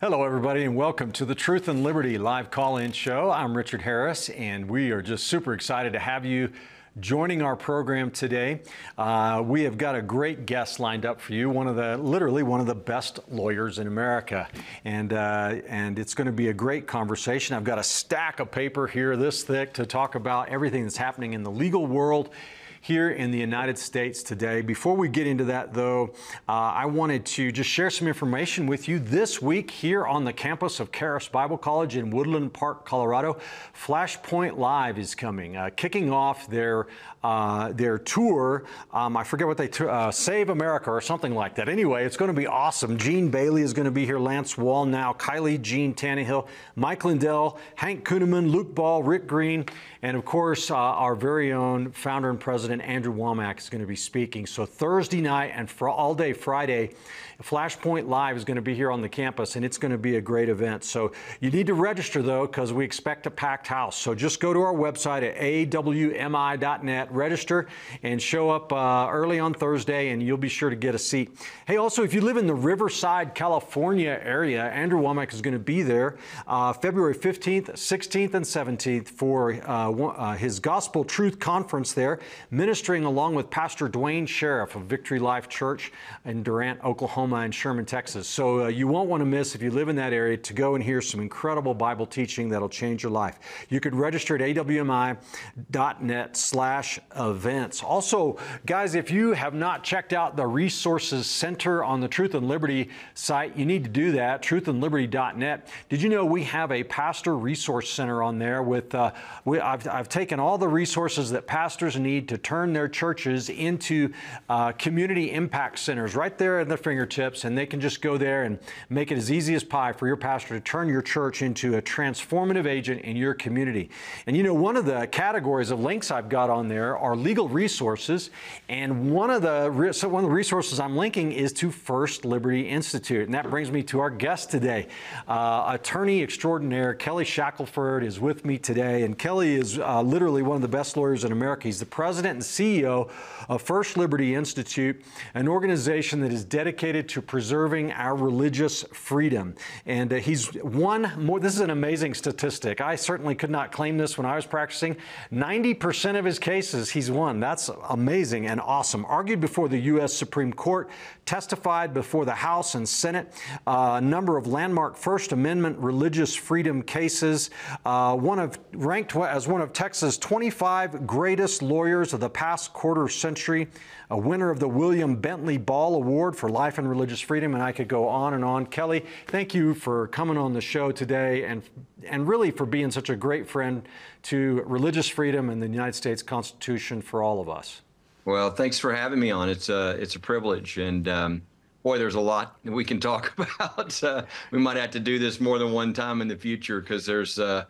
Hello, everybody, and welcome to the Truth and Liberty live call in show. I'm Richard Harris, and we are just super excited to have you joining our program today. Uh, we have got a great guest lined up for you, one of the, literally one of the best lawyers in America. And, uh, and it's going to be a great conversation. I've got a stack of paper here this thick to talk about everything that's happening in the legal world here in the United States today. Before we get into that, though, uh, I wanted to just share some information with you. This week, here on the campus of Charis Bible College in Woodland Park, Colorado, Flashpoint Live is coming, uh, kicking off their uh, their tour. Um, I forget what they t- uh, Save America or something like that. Anyway, it's going to be awesome. Gene Bailey is going to be here. Lance Wallnau. Kylie Jean Tannehill, Mike Lindell, Hank Kunneman, Luke Ball, Rick Green, and of course uh, our very own founder and president Andrew Wommack is going to be speaking. So Thursday night and for all day Friday. Flashpoint Live is going to be here on the campus, and it's going to be a great event. So you need to register, though, because we expect a packed house. So just go to our website at awmi.net, register, and show up uh, early on Thursday, and you'll be sure to get a seat. Hey, also, if you live in the Riverside, California area, Andrew Wommack is going to be there uh, February 15th, 16th, and 17th for uh, uh, his Gospel Truth Conference there, ministering along with Pastor Duane Sheriff of Victory Life Church in Durant, Oklahoma. And Sherman, Texas. So uh, you won't want to miss, if you live in that area, to go and hear some incredible Bible teaching that'll change your life. You could register at awmi.net slash events. Also, guys, if you have not checked out the Resources Center on the Truth and Liberty site, you need to do that, truthandliberty.net. Did you know we have a pastor resource center on there with, uh, we, I've, I've taken all the resources that pastors need to turn their churches into uh, community impact centers right there at their fingertips tips, and they can just go there and make it as easy as pie for your pastor to turn your church into a transformative agent in your community. And you know, one of the categories of links I've got on there are legal resources, and one of the so one of the resources I'm linking is to First Liberty Institute, and that brings me to our guest today, uh, attorney extraordinaire Kelly Shackelford is with me today, and Kelly is uh, literally one of the best lawyers in America. He's the president and CEO of First Liberty Institute, an organization that is dedicated to preserving our religious freedom. And uh, he's won more. This is an amazing statistic. I certainly could not claim this when I was practicing. 90% of his cases he's won. That's amazing and awesome. Argued before the U.S. Supreme Court, testified before the House and Senate, uh, a number of landmark First Amendment religious freedom cases. Uh, one of ranked as one of Texas' 25 greatest lawyers of the past quarter century a winner of the William Bentley Ball Award for Life and Religious Freedom, and I could go on and on. Kelly, thank you for coming on the show today and, and really for being such a great friend to religious freedom and the United States Constitution for all of us. Well, thanks for having me on. It's a, it's a privilege. And um, boy, there's a lot we can talk about. Uh, we might have to do this more than one time in the future because there's, uh,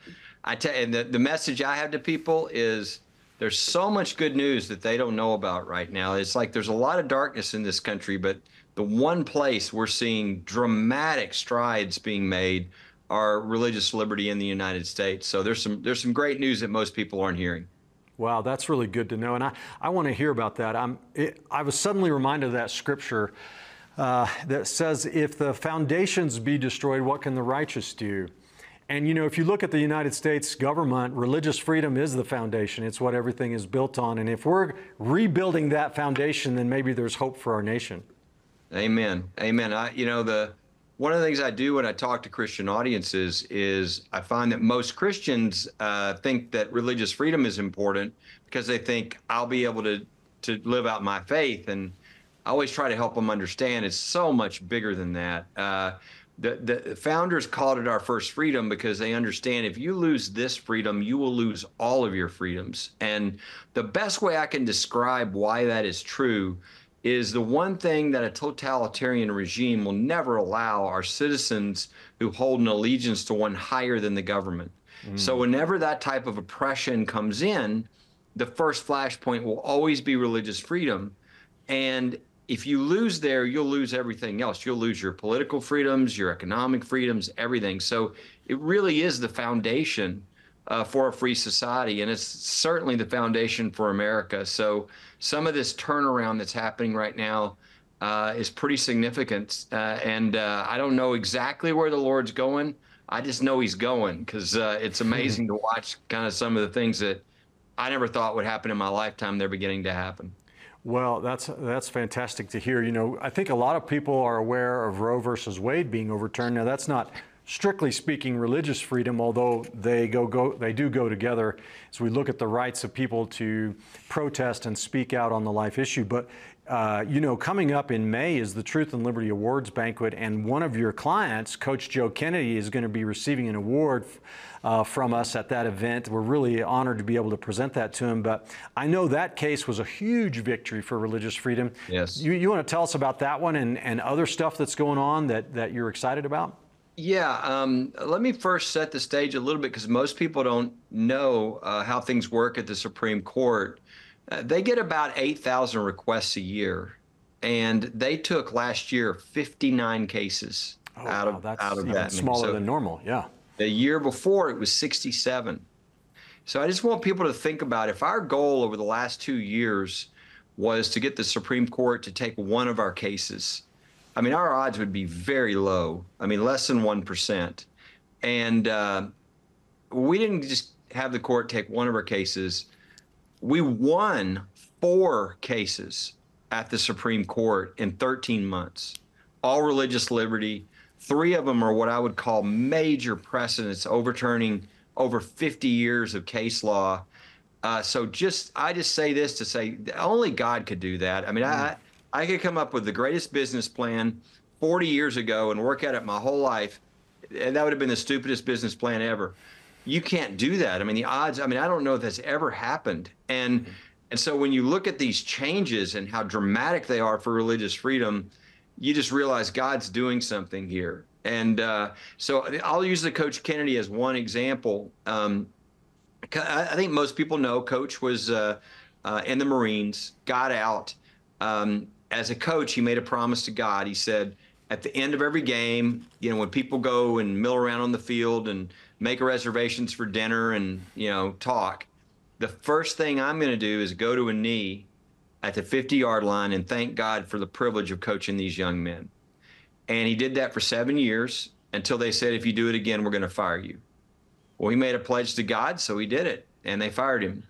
I tell you, the, the message I have to people is there's so much good news that they don't know about right now. It's like there's a lot of darkness in this country, but the one place we're seeing dramatic strides being made are religious liberty in the United States. So there's some there's some great news that most people aren't hearing. Wow, that's really good to know, and I, I want to hear about that. I'm it, I was suddenly reminded of that scripture uh, that says, "If the foundations be destroyed, what can the righteous do?" And you know, if you look at the United States government, religious freedom is the foundation. It's what everything is built on. And if we're rebuilding that foundation, then maybe there's hope for our nation. Amen. Amen. I, you know, the one of the things I do when I talk to Christian audiences is I find that most Christians uh, think that religious freedom is important because they think I'll be able to to live out my faith, and I always try to help them understand it's so much bigger than that. Uh, the, the founders called it our first freedom because they understand if you lose this freedom, you will lose all of your freedoms. And the best way I can describe why that is true is the one thing that a totalitarian regime will never allow are citizens who hold an allegiance to one higher than the government. Mm. So whenever that type of oppression comes in, the first flashpoint will always be religious freedom. And if you lose there, you'll lose everything else. You'll lose your political freedoms, your economic freedoms, everything. So it really is the foundation uh, for a free society, and it's certainly the foundation for America. So some of this turnaround that's happening right now uh, is pretty significant, uh, and uh, I don't know exactly where the Lord's going. I just know He's going because uh, it's amazing to watch kind of some of the things that I never thought would happen in my lifetime. They're beginning to happen. Well, that's that's fantastic to hear. You know, I think a lot of people are aware of Roe versus Wade being overturned. Now, that's not strictly speaking, religious freedom, although they go, go they do go together as we look at the rights of people to protest and speak out on the life issue. But uh, you know, coming up in May is the Truth and Liberty Awards banquet, and one of your clients, Coach Joe Kennedy, is going to be receiving an award uh, from us at that event. We're really honored to be able to present that to him. But I know that case was a huge victory for religious freedom. Yes. You, you want to tell us about that one and, and other stuff that's going on that, that you're excited about? Yeah, um, let me first set the stage a little bit because most people don't know uh, how things work at the Supreme Court. Uh, they get about 8,000 requests a year, and they took last year 59 cases oh, out of, wow, out of that. Smaller so than normal, yeah. The year before, it was 67. So I just want people to think about if our goal over the last two years was to get the Supreme Court to take one of our cases I mean, our odds would be very low. I mean, less than 1%. And uh, we didn't just have the court take one of our cases. We won four cases at the Supreme Court in 13 months, all religious liberty. Three of them are what I would call major precedents, overturning over 50 years of case law. Uh, so just, I just say this to say only God could do that. I mean. I, I could come up with the greatest business plan 40 years ago and work at it my whole life, and that would have been the stupidest business plan ever. You can't do that. I mean, the odds, I mean, I don't know if that's ever happened. And and so when you look at these changes and how dramatic they are for religious freedom, you just realize God's doing something here. And uh, so I'll use the Coach Kennedy as one example. Um, I think most people know Coach was uh, uh, in the Marines, got out, um, as a coach, he made a promise to God. He said, at the end of every game, you know, when people go and mill around on the field and make reservations for dinner and, you know, talk, the first thing I'm going to do is go to a knee at the 50 yard line and thank God for the privilege of coaching these young men. And he did that for seven years until they said, if you do it again, we're going to fire you. Well, he made a pledge to God, so he did it, and they fired him.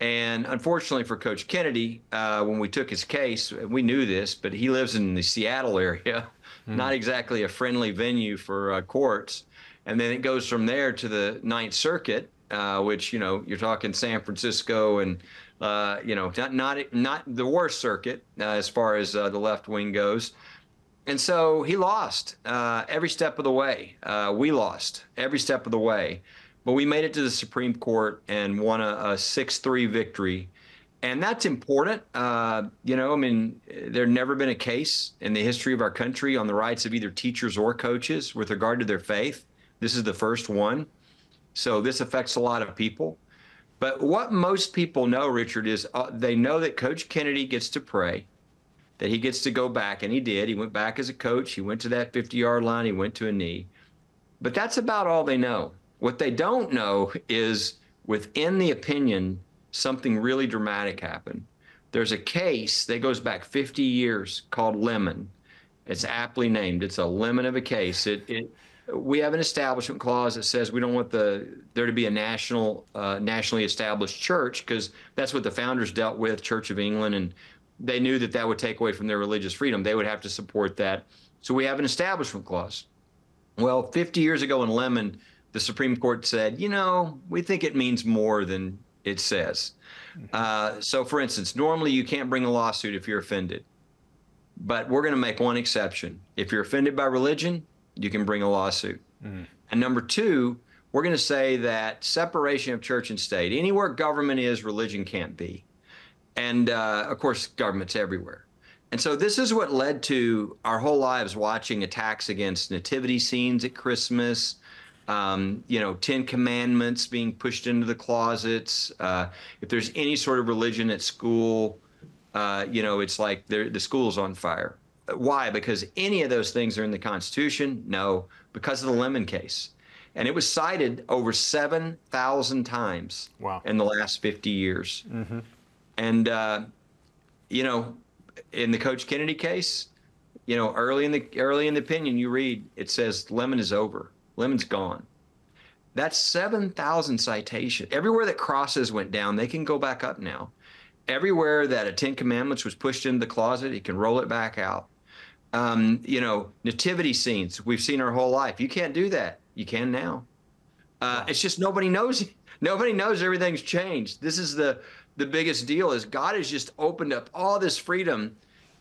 And unfortunately for Coach Kennedy, uh, when we took his case, we knew this, but he lives in the Seattle area, mm. not exactly a friendly venue for uh, courts. And then it goes from there to the Ninth Circuit, uh, which you know you're talking San Francisco and uh, you know not not not the worst circuit uh, as far as uh, the left wing goes. And so he lost every step of the way. we lost every step of the way. But we made it to the Supreme Court and won a, a 6 3 victory. And that's important. Uh, you know, I mean, there's never been a case in the history of our country on the rights of either teachers or coaches with regard to their faith. This is the first one. So this affects a lot of people. But what most people know, Richard, is uh, they know that Coach Kennedy gets to pray, that he gets to go back, and he did. He went back as a coach. He went to that 50 yard line, he went to a knee. But that's about all they know. What they don't know is within the opinion, something really dramatic happened. There's a case that goes back 50 years called Lemon. It's aptly named. It's a lemon of a case. It, it we have an establishment clause that says we don't want the there to be a national uh, nationally established church because that's what the founders dealt with, Church of England, and they knew that that would take away from their religious freedom. They would have to support that. So we have an establishment clause. Well, 50 years ago in Lemon, the Supreme Court said, you know, we think it means more than it says. Mm-hmm. Uh, so, for instance, normally you can't bring a lawsuit if you're offended, but we're going to make one exception. If you're offended by religion, you can bring a lawsuit. Mm. And number two, we're going to say that separation of church and state, anywhere government is, religion can't be. And uh, of course, government's everywhere. And so this is what led to our whole lives watching attacks against nativity scenes at Christmas, um, you know, Ten Commandments being pushed into the closets. Uh, if there's any sort of religion at school, uh, you know, it's like the school's on fire. Why? Because any of those things are in the Constitution? No, because of the Lemon case. And it was cited over 7,000 times wow. in the last 50 years. Mm-hmm. And, uh, you know, in the Coach Kennedy case, you know, early in the early in the opinion, you read it says Lemon is over. Lemon's gone. That's 7,000 citation. Everywhere that crosses went down, they can go back up now. Everywhere that a Ten Commandments was pushed into the closet, he can roll it back out. Um, you know, nativity scenes we've seen our whole life. You can't do that. You can now. Uh, it's just nobody knows. Nobody knows everything's changed. This is the the biggest deal. Is God has just opened up all this freedom,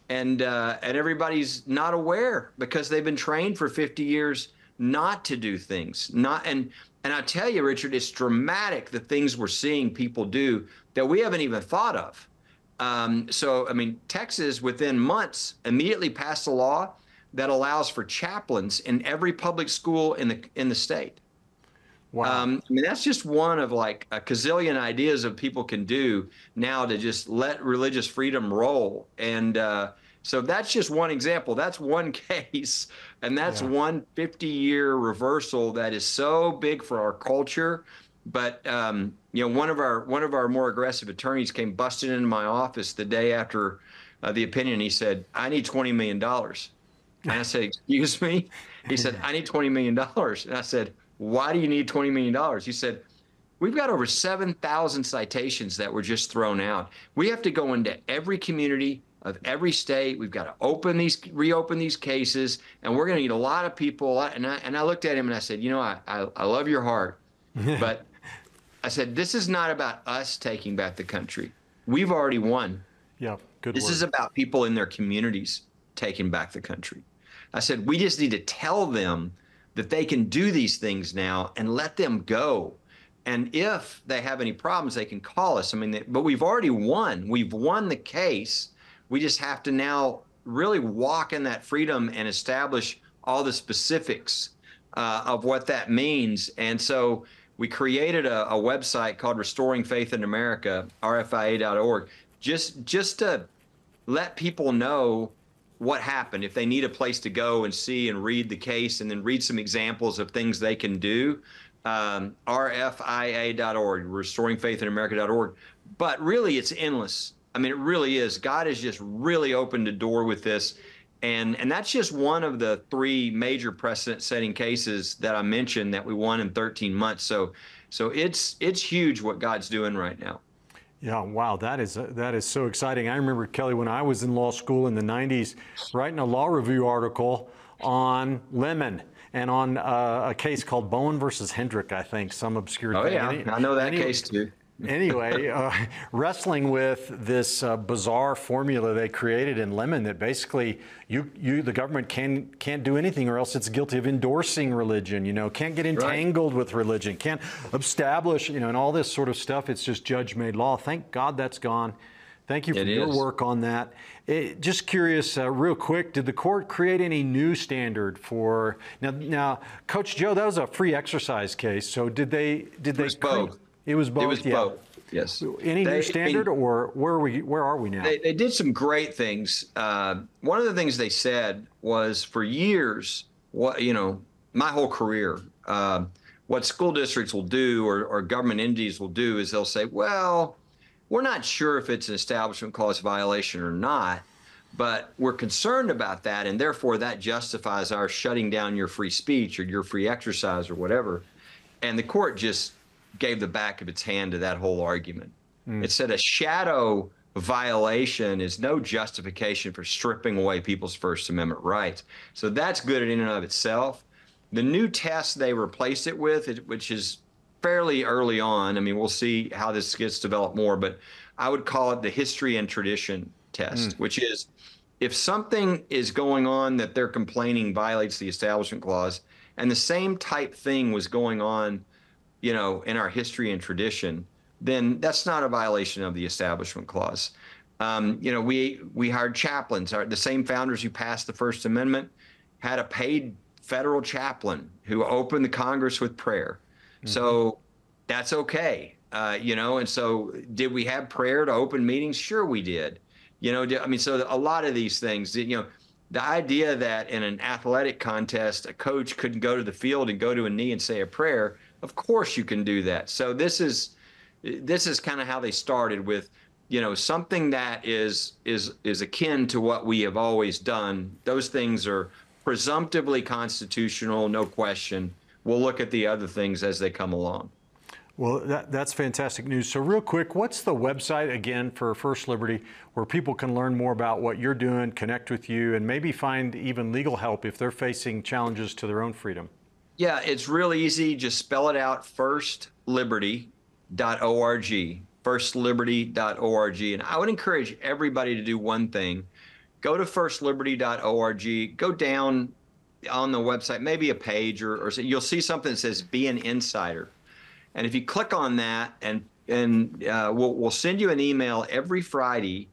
and uh, and everybody's not aware because they've been trained for 50 years not to do things. Not and and I tell you, Richard, it's dramatic the things we're seeing people do that we haven't even thought of. Um, so, I mean, Texas within months immediately passed a law that allows for chaplains in every public school in the in the state. Wow. Um, I mean, that's just one of like a gazillion ideas of people can do now to just let religious freedom roll. And uh, so that's just one example. That's one case, and that's yeah. one 50 year reversal that is so big for our culture. But um, you know, one of our one of our more aggressive attorneys came busting into my office the day after uh, the opinion. He said, "I need 20 million dollars," and I said, "Excuse me." He said, "I need 20 million dollars," and I said, "Why do you need 20 million dollars?" He said. We've got over 7,000 citations that were just thrown out. We have to go into every community, of every state. We've got to open these, reopen these cases, and we're going to need a lot of people. And I, and I looked at him and I said, you know, I, I, I love your heart, but I said, this is not about us taking back the country. We've already won. Yeah, good. This word. is about people in their communities taking back the country. I said, we just need to tell them that they can do these things now and let them go. And if they have any problems, they can call us. I mean, but we've already won. We've won the case we just have to now really walk in that freedom and establish all the specifics uh, of what that means. And so we created a, a website called Restoring Faith in America, rfia.org, just just to let people know what happened. If they need a place to go and see and read the case and then read some examples of things they can do um, rfia.org restoringfaithinamerica.org but really it's endless I mean, it really is. God has just really opened a door with this. And, and that's just one of the three major precedent setting cases that I mentioned that we won in 13 months. So, so it's, it's huge what God's doing right now. Yeah, wow, that is that is so exciting. I remember Kelly when I was in law school in the '90s, writing a law review article on Lemon and on uh, a case called Bowen versus Kendrick, I think, some obscure. Oh thing. yeah, I know that case too anyway, uh, wrestling with this uh, bizarre formula they created in Lemon that basically you, you, the government can can't do anything or else it's guilty of endorsing religion. You know, can't get entangled right. with religion, can't establish, you know, and all this sort of stuff. It's just judge-made law. Thank God that's gone. Thank you for it your is. work on that. It, just curious, uh, real quick, did the court create any new standard for now? Now, Coach Joe, that was a free exercise case. So did they? Did they? Both. It was both. It was yeah. both. Yes. Any they, new standard, or where are we? Where are we now? They, they did some great things. Uh, one of the things they said was, for years, what you know, my whole career, uh, what school districts will do or, or government entities will do is they'll say, well, we're not sure if it's an establishment clause violation or not, but we're concerned about that, and therefore that justifies our shutting down your free speech or your free exercise or whatever. And the court just gave the back of its hand to that whole argument. Mm. It said a shadow violation is no justification for stripping away people's First Amendment rights. So that's good in and of itself. The new test they replaced it with, which is fairly early on, I mean, we'll see how this gets developed more, but I would call it the history and tradition test, mm. which is if something is going on that they're complaining violates the Establishment Clause, and the same type thing was going on you know, in our history and tradition, then that's not a violation of the Establishment Clause. Um, you know, we we hired chaplains. Our, the same founders who passed the First Amendment had a paid federal chaplain who opened the Congress with prayer. Mm-hmm. So that's okay. Uh, you know, and so did we have prayer to open meetings? Sure, we did. You know, I mean, so a lot of these things, you know, the idea that in an athletic contest, a coach couldn't go to the field and go to a knee and say a prayer, of course you can do that. So this is this is kind of how they started with you know something that is is is akin to what we have always done those things are presumptively constitutional no question we'll look at the other things as they come along well, that, that's fantastic news. So, real quick, what's the website again for First Liberty where people can learn more about what you're doing, connect with you, and maybe find even legal help if they're facing challenges to their own freedom? Yeah, it's really easy. Just spell it out firstliberty.org. Firstliberty.org. And I would encourage everybody to do one thing go to firstliberty.org, go down on the website, maybe a page, or, or you'll see something that says Be an Insider and if you click on that, and and uh, we'll we'll send you an email every Friday.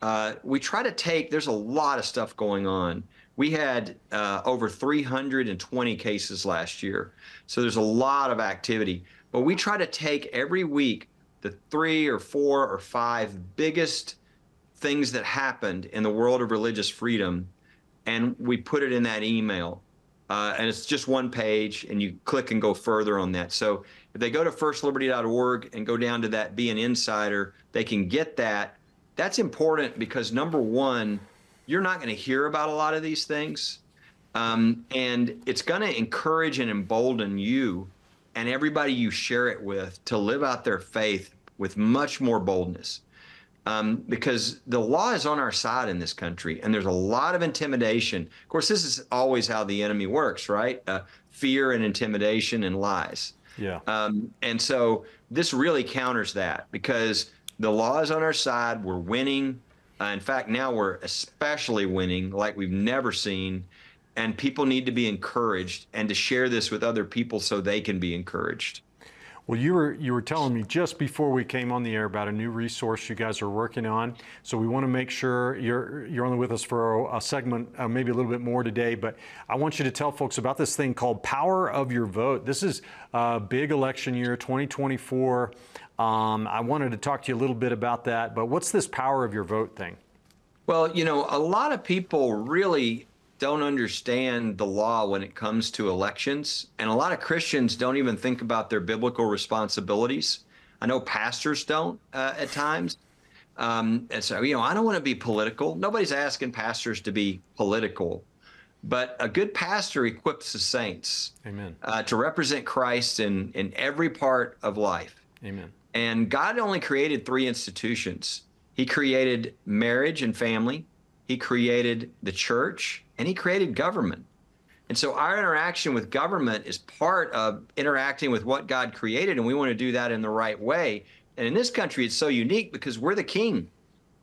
Uh, we try to take. There's a lot of stuff going on. We had uh, over 320 cases last year, so there's a lot of activity. But we try to take every week the three or four or five biggest things that happened in the world of religious freedom, and we put it in that email. Uh, and it's just one page, and you click and go further on that. So if they go to firstliberty.org and go down to that be an insider, they can get that. That's important because number one, you're not going to hear about a lot of these things. Um, and it's going to encourage and embolden you and everybody you share it with to live out their faith with much more boldness. Um, because the law is on our side in this country, and there's a lot of intimidation. Of course, this is always how the enemy works, right? Uh, fear and intimidation and lies. Yeah. Um, and so this really counters that because the law is on our side. We're winning. Uh, in fact, now we're especially winning like we've never seen. And people need to be encouraged and to share this with other people so they can be encouraged. Well, you were you were telling me just before we came on the air about a new resource you guys are working on. So we want to make sure you're you're only with us for a, a segment, uh, maybe a little bit more today. But I want you to tell folks about this thing called Power of Your Vote. This is a big election year, 2024. Um, I wanted to talk to you a little bit about that. But what's this Power of Your Vote thing? Well, you know, a lot of people really don't understand the law when it comes to elections. And a lot of Christians don't even think about their biblical responsibilities. I know pastors don't uh, at times. Um, and so, you know, I don't want to be political. Nobody's asking pastors to be political. But a good pastor equips the saints Amen. Uh, to represent Christ in, in every part of life. Amen. And God only created three institutions He created marriage and family, He created the church, and he created government. And so our interaction with government is part of interacting with what God created, and we want to do that in the right way. And in this country, it's so unique because we're the king.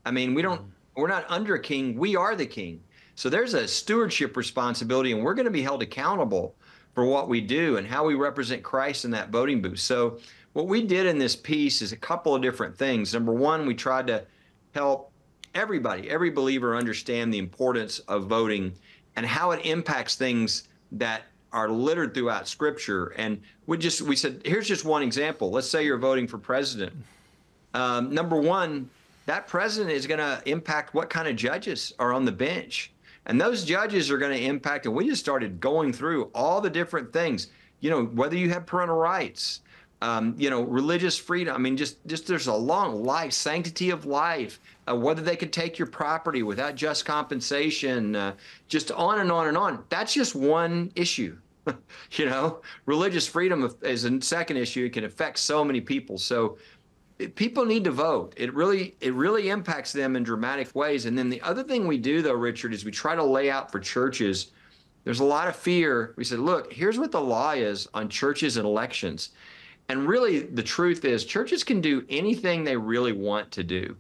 I mean, we don't, we're not under king, we are the king. So there's a stewardship responsibility, and we're going to be held accountable for what we do and how we represent Christ in that voting booth. So what we did in this piece is a couple of different things. Number one, we tried to help everybody, every believer understand the importance of voting and how it impacts things that are littered throughout scripture. And we just we said, here's just one example. Let's say you're voting for president. Um, number one, that president is going to impact what kind of judges are on the bench. And those judges are going to impact, and we just started going through all the different things. You know, whether you have parental rights, um, you know, religious freedom. I mean, just just there's a long life, sanctity of life, uh, whether they could take your property without just compensation, uh, just on and on and on. That's just one issue. you know, religious freedom is a second issue. It can affect so many people. So people need to vote. It really it really impacts them in dramatic ways. And then the other thing we do though, Richard, is we try to lay out for churches. There's a lot of fear. We said, look, here's what the law is on churches and elections. And really, the truth is, churches can do anything they really want to do.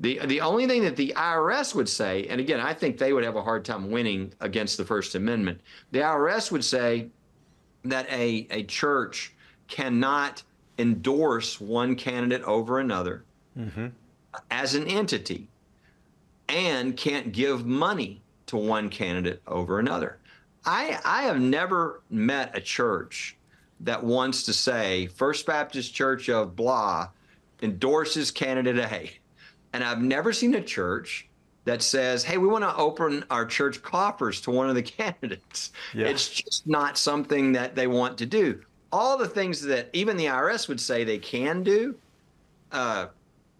The, the only thing that the IRS would say, and again, I think they would have a hard time winning against the First Amendment. The IRS would say that a, a church cannot endorse one candidate over another mm-hmm. as an entity. and can't give money to one candidate over another. I, I have never met a church that wants to say First Baptist Church of blah endorses candidate A. And I've never seen a church that says, hey, we want to open our church coffers to one of the candidates. Yeah. It's just not something that they want to do. All the things that even the IRS would say they can do, uh,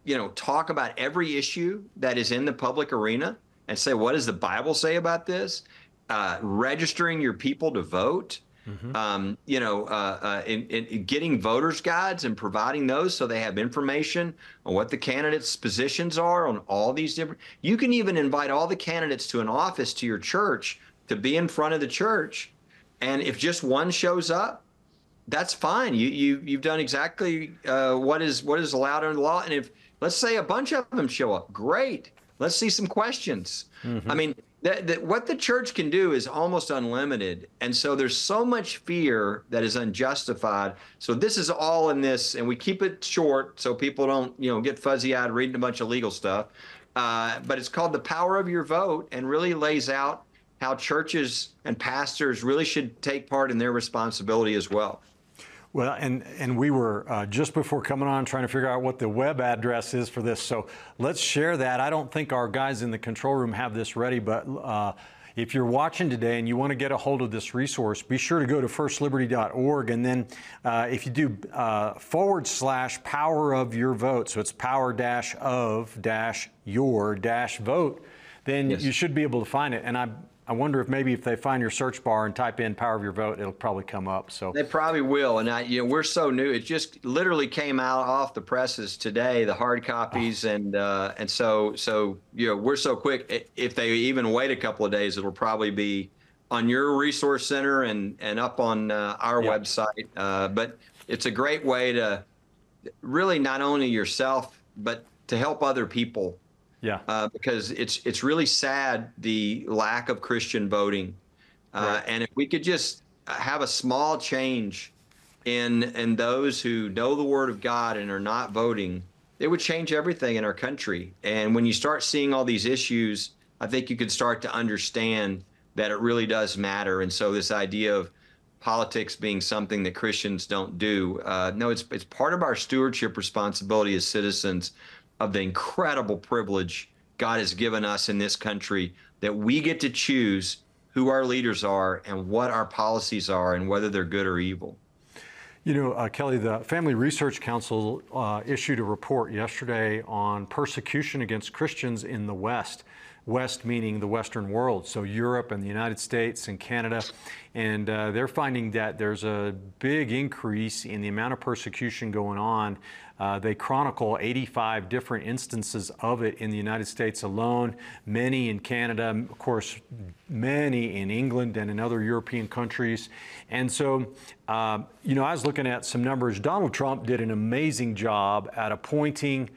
you know, talk about every issue that is in the public arena and say, what does the Bible say about this? Uh, registering your people to vote, mm-hmm. um, you know, uh, uh, in, in, getting voters' guides and providing those so they have information on what the candidates' positions are on all these different. You can even invite all the candidates to an office to your church to be in front of the church, and if just one shows up, that's fine. You you you've done exactly uh, what is what is allowed under the law, and if let's say a bunch of them show up, great. Let's see some questions. Mm-hmm. I mean, that, that what the church can do is almost unlimited. And so there's so much fear that is unjustified. So this is all in this, and we keep it short so people don't, you know, get fuzzy eyed reading a bunch of legal stuff. Uh, but it's called The Power of Your Vote and really lays out how churches and pastors really should take part in their responsibility as well. Well, and, and we were uh, just before coming on trying to figure out what the web address is for this. So let's share that. I don't think our guys in the control room have this ready, but uh, if you're watching today and you want to get a hold of this resource, be sure to go to firstliberty.org. And then uh, if you do uh, forward slash power of your vote, so it's power dash of dash your dash vote, then yes. you should be able to find it. And I I wonder if maybe if they find your search bar and type in "power of your vote," it'll probably come up. So they probably will. And I, you know, we're so new; it just literally came out off the presses today, the hard copies, oh. and uh, and so so you know we're so quick. If they even wait a couple of days, it'll probably be on your resource center and and up on uh, our yep. website. Uh, but it's a great way to really not only yourself but to help other people yeah. Uh, because it's it's really sad the lack of Christian voting, uh, right. and if we could just have a small change in in those who know the Word of God and are not voting, it would change everything in our country. And when you start seeing all these issues, I think you could start to understand that it really does matter. And so this idea of politics being something that Christians don't do, uh, no, it's it's part of our stewardship responsibility as citizens of the incredible privilege God has given us in this country that we get to choose who our leaders are and what our policies are and whether they're good or evil. You know, uh, Kelly, the Family Research Council uh, issued a report yesterday on persecution against Christians in the West. West meaning the Western world, so Europe and the United States and Canada. And uh, they're finding that there's a big increase in the amount of persecution going on. Uh, they chronicle 85 different instances of it in the United States alone, many in Canada, of course, many in England and in other European countries. And so, uh, you know, I was looking at some numbers. Donald Trump did an amazing job at appointing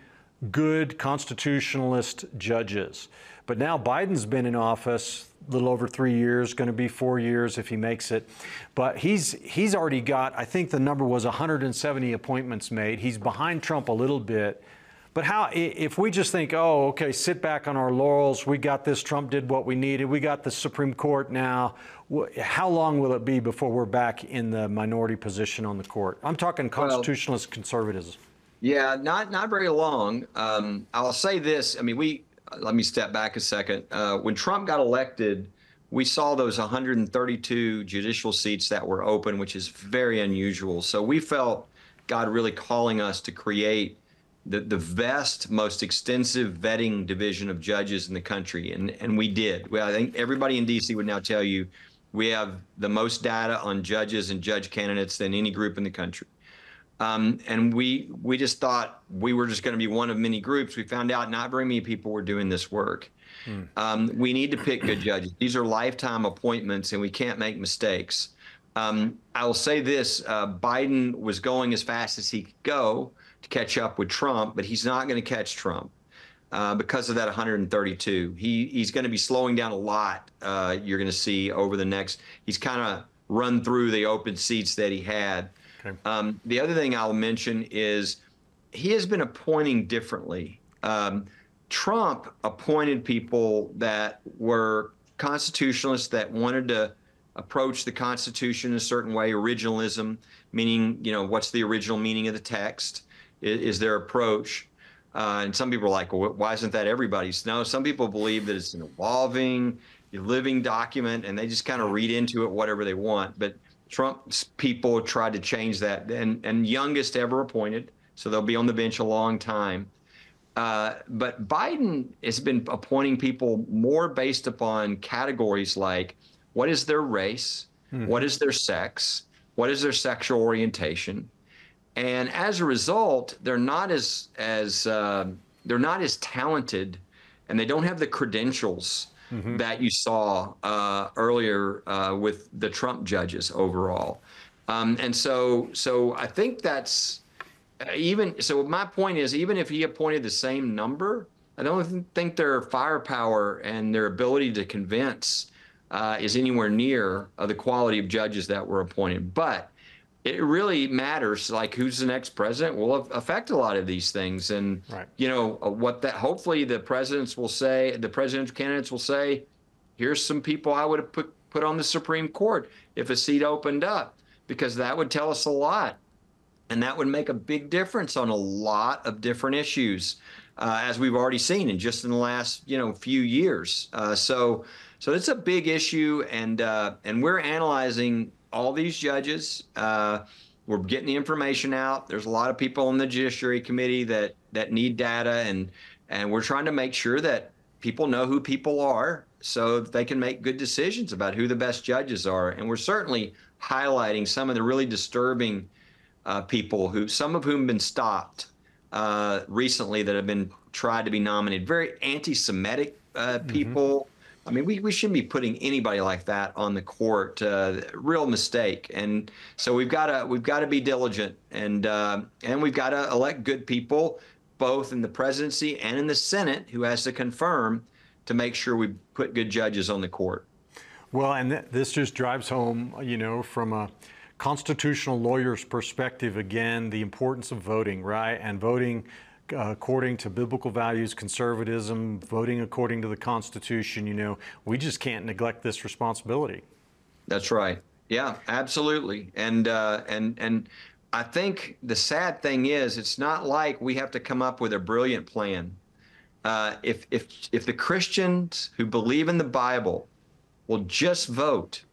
good constitutionalist judges. But now Biden's been in office a little over three years, going to be four years if he makes it. But he's he's already got, I think the number was 170 appointments made. He's behind Trump a little bit. But how, if we just think, oh, okay, sit back on our laurels, we got this, Trump did what we needed, we got the Supreme Court now, how long will it be before we're back in the minority position on the court? I'm talking constitutionalist well, conservatism. Yeah, not not very long. Um, I'll say this. I mean, we let me step back a second. Uh, when Trump got elected, we saw those 132 judicial seats that were open, which is very unusual. So we felt God really calling us to create the, the best, most extensive vetting division of judges in the country. And, and we did. Well, I think everybody in D.C. would now tell you we have the most data on judges and judge candidates than any group in the country. Um, and we we just thought we were just going to be one of many groups. We found out not very many people were doing this work. Hmm. Um, we need to pick good judges. These are lifetime appointments, and we can't make mistakes. Um, I will say this: uh, Biden was going as fast as he could go to catch up with Trump, but he's not going to catch Trump. Uh, because of that 132. He he's going to be slowing down a lot. Uh, you're going to see over the next. He's kind of run through the open seats that he had. Okay. Um, the other thing I'll mention is he has been appointing differently. Um, Trump appointed people that were constitutionalists that wanted to approach the Constitution in a certain way, originalism, meaning, you know, what's the original meaning of the text, is, is their approach. Uh, and some people are like, well, why isn't that everybody's? No, some people believe that it's an evolving, living document, and they just kind of read into it whatever they want. But Trump's people tried to change that, and, and youngest ever appointed, so they'll be on the bench a long time. Uh, but Biden has been appointing people more based upon categories like what is their race, mm-hmm. what is their sex, what is their sexual orientation, and as a result, they're not as as uh, they're not as talented, and they don't have the credentials mm-hmm. that you saw uh, earlier uh, with the Trump judges overall. Um, and so, so I think that's uh, even. So my point is, even if he appointed the same number, I don't think their firepower and their ability to convince uh, is anywhere near uh, the quality of judges that were appointed. But it really matters like who's the next president will affect a lot of these things. And right. you know uh, what that hopefully the presidents will say the presidential candidates will say here's some people i would have put put on the supreme court if a seat opened up because that would tell us a lot. And that would make a big difference on a lot of different issues uh, as we've already seen in just in the last you know few years. Uh, so so it's a big issue and uh, and we're analyzing all these judges. Uh, we're getting the information out. There's a lot of people on the Judiciary Committee that that need data, and and we're trying to make sure that people know who people are, so that they can make good decisions about who the best judges are. And we're certainly highlighting some of the really disturbing uh, people who, some of whom have been stopped uh, recently, that have been tried to be nominated. Very anti-Semitic uh, mm-hmm. I mean, we, we shouldn't be putting anybody like that on the court. Uh, real mistake. And so we've got to we've got to be diligent, and uh, and we've got to elect good people, both in the presidency and in the Senate, who has to confirm to make sure we put good judges on the court. Well, and th- this just drives home, you know, from a constitutional lawyer's perspective, again, the importance of voting, right? And voting according to biblical values, conservatism, voting according to the Constitution, you know, we just can't neglect this responsibility. That's right. Yeah, absolutely. And uh, and and I think the sad thing is, it's not like we have to come up with a brilliant plan. Uh, if if if the Christians who believe in the Bible will just vote,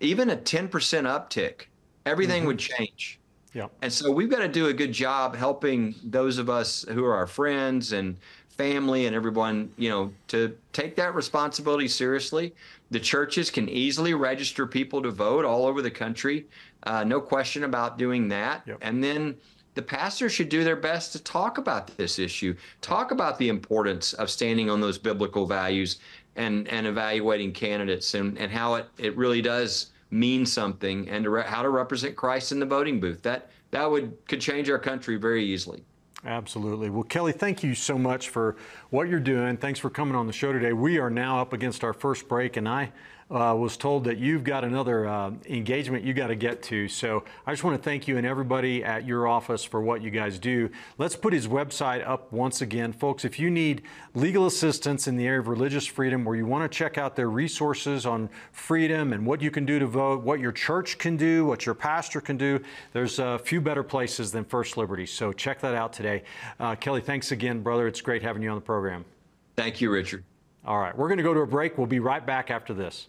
even a 10% uptick, everything mm-hmm. would change. Yeah. And so we've got to do a good job helping those of us who are our friends and family and everyone, you know, to take that responsibility seriously. The churches can easily register people to vote all over the country. Uh, no question about doing that. Yep. And then the pastor should do their best to talk about this issue, talk about the importance of standing on those biblical values and, and evaluating candidates and, and how it, it really does mean something and to re- how to represent Christ in the voting booth. That that would could change our country very easily. Absolutely. Well, Kelly, thank you so much for what you're doing. Thanks for coming on the show today. We are now up against our first break, and I uh, was told that you've got another uh, engagement you got to get to. So I just want to thank you and everybody at your office for what you guys do. Let's put his website up once again. Folks, if you need legal assistance in the area of religious freedom or you want to check out their resources on freedom and what you can do to vote, what your church can do, what your pastor can do, there's a few better places than First Liberty. So check that out today. Uh, Kelly, thanks again, brother. It's great having you on the program. Thank you, Richard. All right, we're going to go to a break. We'll be right back after this.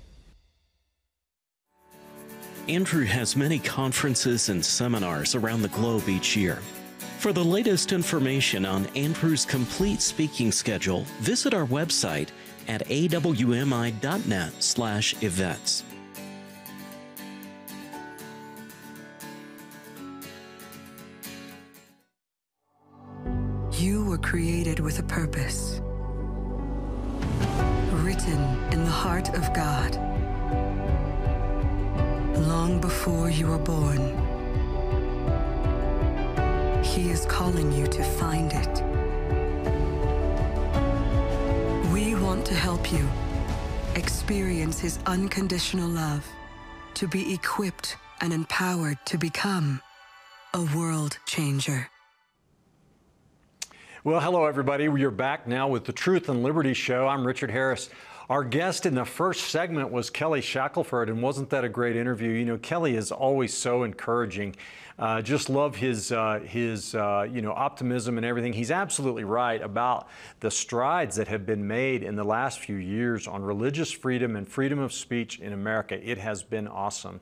Andrew has many conferences and seminars around the globe each year. For the latest information on Andrew's complete speaking schedule, visit our website at awmi.net/events. You were created with a purpose written in the heart of God. Long before you were born, He is calling you to find it. We want to help you experience His unconditional love, to be equipped and empowered to become a world changer. Well, hello, everybody. We are back now with the Truth and Liberty Show. I'm Richard Harris. Our guest in the first segment was Kelly Shackelford, and wasn't that a great interview? You know, Kelly is always so encouraging. Uh, just love his uh, his uh, you know optimism and everything. He's absolutely right about the strides that have been made in the last few years on religious freedom and freedom of speech in America. It has been awesome,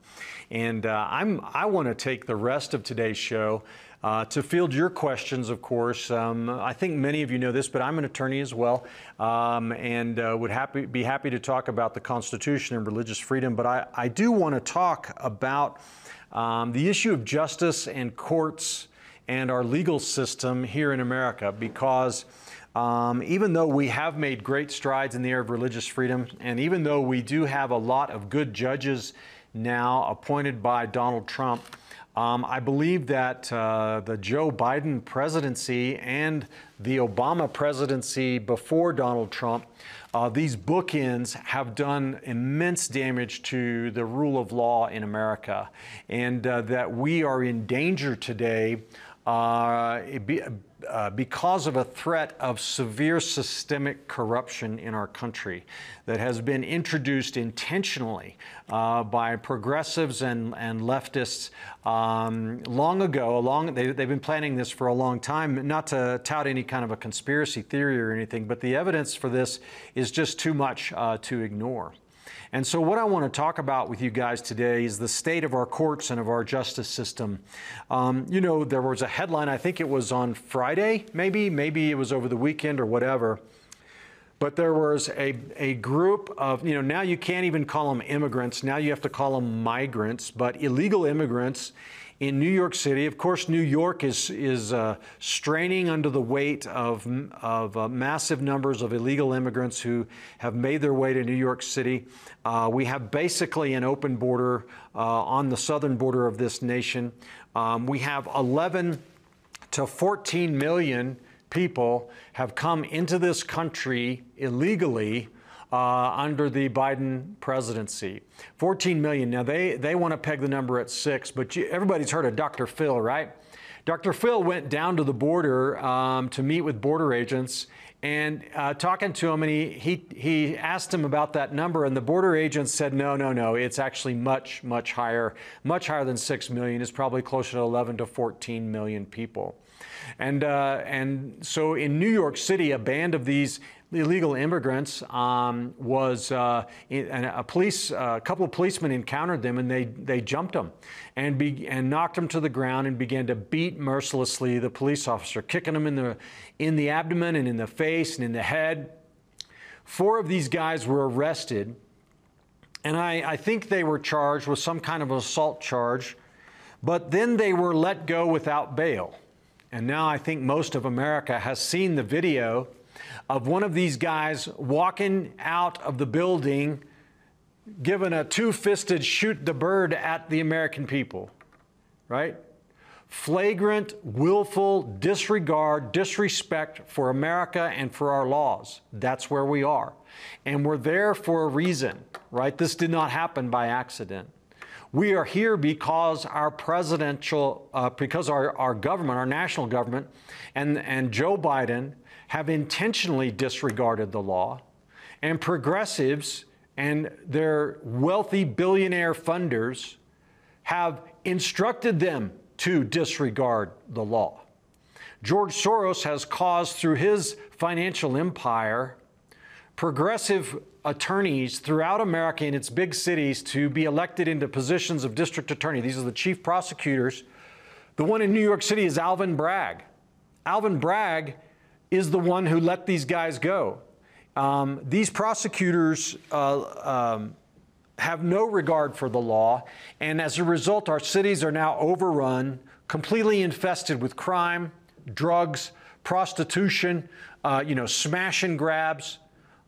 and uh, I'm I want to take the rest of today's show. Uh, to field your questions, of course, um, I think many of you know this, but I'm an attorney as well, um, and uh, would happy, be happy to talk about the Constitution and religious freedom. But I, I do want to talk about um, the issue of justice and courts and our legal system here in America, because um, even though we have made great strides in the area of religious freedom, and even though we do have a lot of good judges now appointed by Donald Trump, um, I believe that uh, the Joe Biden presidency and the Obama presidency before Donald Trump, uh, these bookends have done immense damage to the rule of law in America, and uh, that we are in danger today. Uh, uh, because of a threat of severe systemic corruption in our country that has been introduced intentionally uh, by progressives and, and leftists um, long ago. Long, they, they've been planning this for a long time, not to tout any kind of a conspiracy theory or anything, but the evidence for this is just too much uh, to ignore. And so, what I want to talk about with you guys today is the state of our courts and of our justice system. Um, you know, there was a headline, I think it was on Friday, maybe, maybe it was over the weekend or whatever. But there was a, a group of, you know, now you can't even call them immigrants. Now you have to call them migrants, but illegal immigrants in New York City. Of course, New York is, is uh, straining under the weight of, of uh, massive numbers of illegal immigrants who have made their way to New York City. Uh, we have basically an open border uh, on the southern border of this nation. Um, we have 11 to 14 million people have come into this country illegally uh, under the Biden presidency. 14 million. Now, they, they want to peg the number at six, but you, everybody's heard of Dr. Phil, right? Dr. Phil went down to the border um, to meet with border agents and uh, talking to him, and he, he, he asked him about that number, and the border agents said, no, no, no, it's actually much, much higher, much higher than 6 million. It's probably closer to 11 to 14 million people. And, uh, and so in New York City, a band of these illegal immigrants um, was uh, a police, uh, a couple of policemen encountered them and they, they jumped them and, be, and knocked them to the ground and began to beat mercilessly the police officer, kicking them in the, in the abdomen and in the face and in the head. Four of these guys were arrested, and I, I think they were charged with some kind of assault charge, but then they were let go without bail. And now I think most of America has seen the video of one of these guys walking out of the building, giving a two fisted shoot the bird at the American people, right? Flagrant, willful disregard, disrespect for America and for our laws. That's where we are. And we're there for a reason, right? This did not happen by accident. We are here because our presidential, uh, because our, our government, our national government, and, and Joe Biden have intentionally disregarded the law, and progressives and their wealthy billionaire funders have instructed them to disregard the law. George Soros has caused, through his financial empire, progressive attorneys throughout America in its big cities to be elected into positions of district attorney. These are the chief prosecutors. The one in New York City is Alvin Bragg. Alvin Bragg is the one who let these guys go. Um, these prosecutors uh, um, have no regard for the law, and as a result, our cities are now overrun, completely infested with crime, drugs, prostitution, uh, you know, smash and grabs.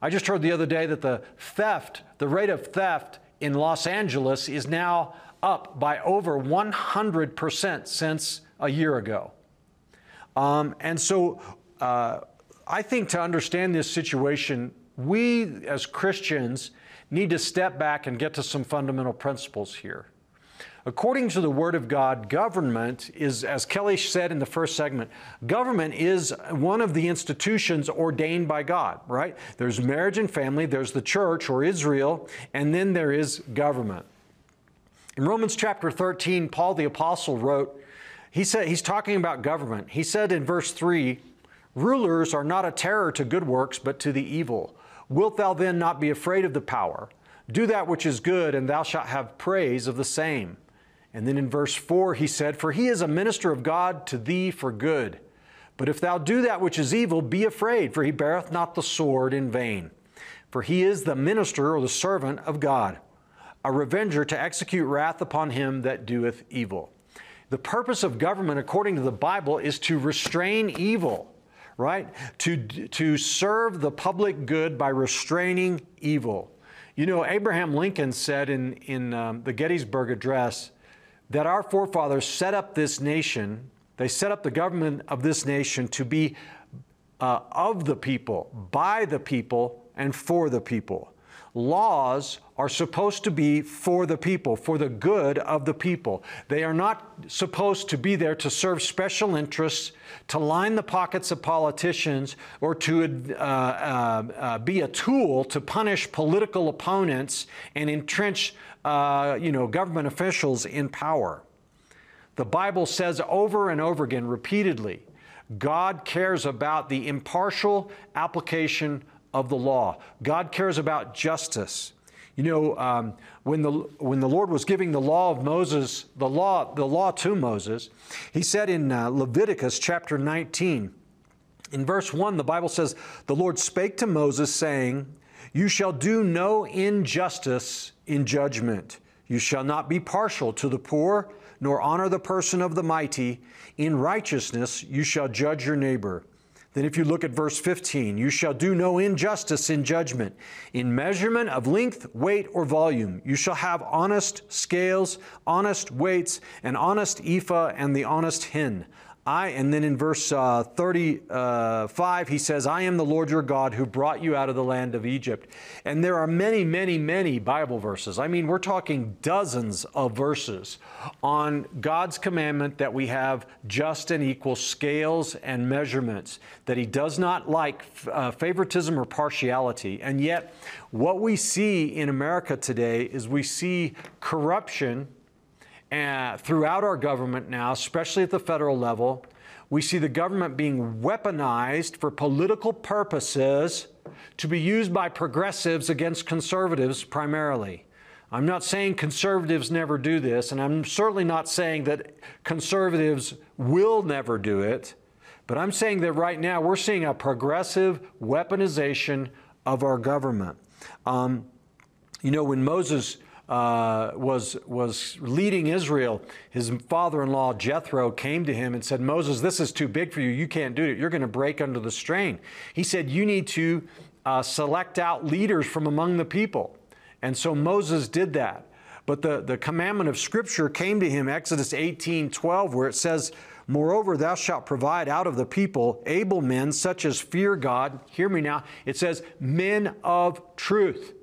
I just heard the other day that the theft, the rate of theft in Los Angeles is now up by over 100% since a year ago. Um, and so uh, I think to understand this situation, we as Christians need to step back and get to some fundamental principles here. According to the Word of God, government is, as Kelly said in the first segment, government is one of the institutions ordained by God, right? There's marriage and family, there's the church or Israel, and then there is government. In Romans chapter 13, Paul the Apostle wrote, he said, he's talking about government. He said in verse 3, Rulers are not a terror to good works, but to the evil. Wilt thou then not be afraid of the power? Do that which is good, and thou shalt have praise of the same. And then in verse 4, he said, For he is a minister of God to thee for good. But if thou do that which is evil, be afraid, for he beareth not the sword in vain. For he is the minister or the servant of God, a revenger to execute wrath upon him that doeth evil. The purpose of government, according to the Bible, is to restrain evil, right? To, to serve the public good by restraining evil. You know, Abraham Lincoln said in, in um, the Gettysburg Address, that our forefathers set up this nation, they set up the government of this nation to be uh, of the people, by the people, and for the people. Laws are supposed to be for the people, for the good of the people. They are not supposed to be there to serve special interests, to line the pockets of politicians, or to uh, uh, uh, be a tool to punish political opponents and entrench uh, you know, government officials in power. The Bible says over and over again, repeatedly, God cares about the impartial application of the law. God cares about justice. You know, um, when, the, when the Lord was giving the law of Moses, the law, the law to Moses, he said in uh, Leviticus chapter 19, in verse 1, the Bible says, The Lord spake to Moses, saying, You shall do no injustice in judgment. You shall not be partial to the poor, nor honor the person of the mighty. In righteousness you shall judge your neighbor. Then, if you look at verse 15, you shall do no injustice in judgment. In measurement of length, weight, or volume, you shall have honest scales, honest weights, an honest ephah, and the honest hin. I, and then in verse uh, 35, he says, I am the Lord your God who brought you out of the land of Egypt. And there are many, many, many Bible verses. I mean, we're talking dozens of verses on God's commandment that we have just and equal scales and measurements, that he does not like uh, favoritism or partiality. And yet, what we see in America today is we see corruption uh, throughout our government now, especially at the federal level. We see the government being weaponized for political purposes to be used by progressives against conservatives primarily. I'm not saying conservatives never do this, and I'm certainly not saying that conservatives will never do it, but I'm saying that right now we're seeing a progressive weaponization of our government. Um, you know, when Moses uh, was, was leading Israel, his father in law Jethro came to him and said, Moses, this is too big for you. You can't do it. You're going to break under the strain. He said, You need to uh, select out leaders from among the people. And so Moses did that. But the, the commandment of Scripture came to him, Exodus 18 12, where it says, Moreover, thou shalt provide out of the people able men such as fear God. Hear me now. It says, men of truth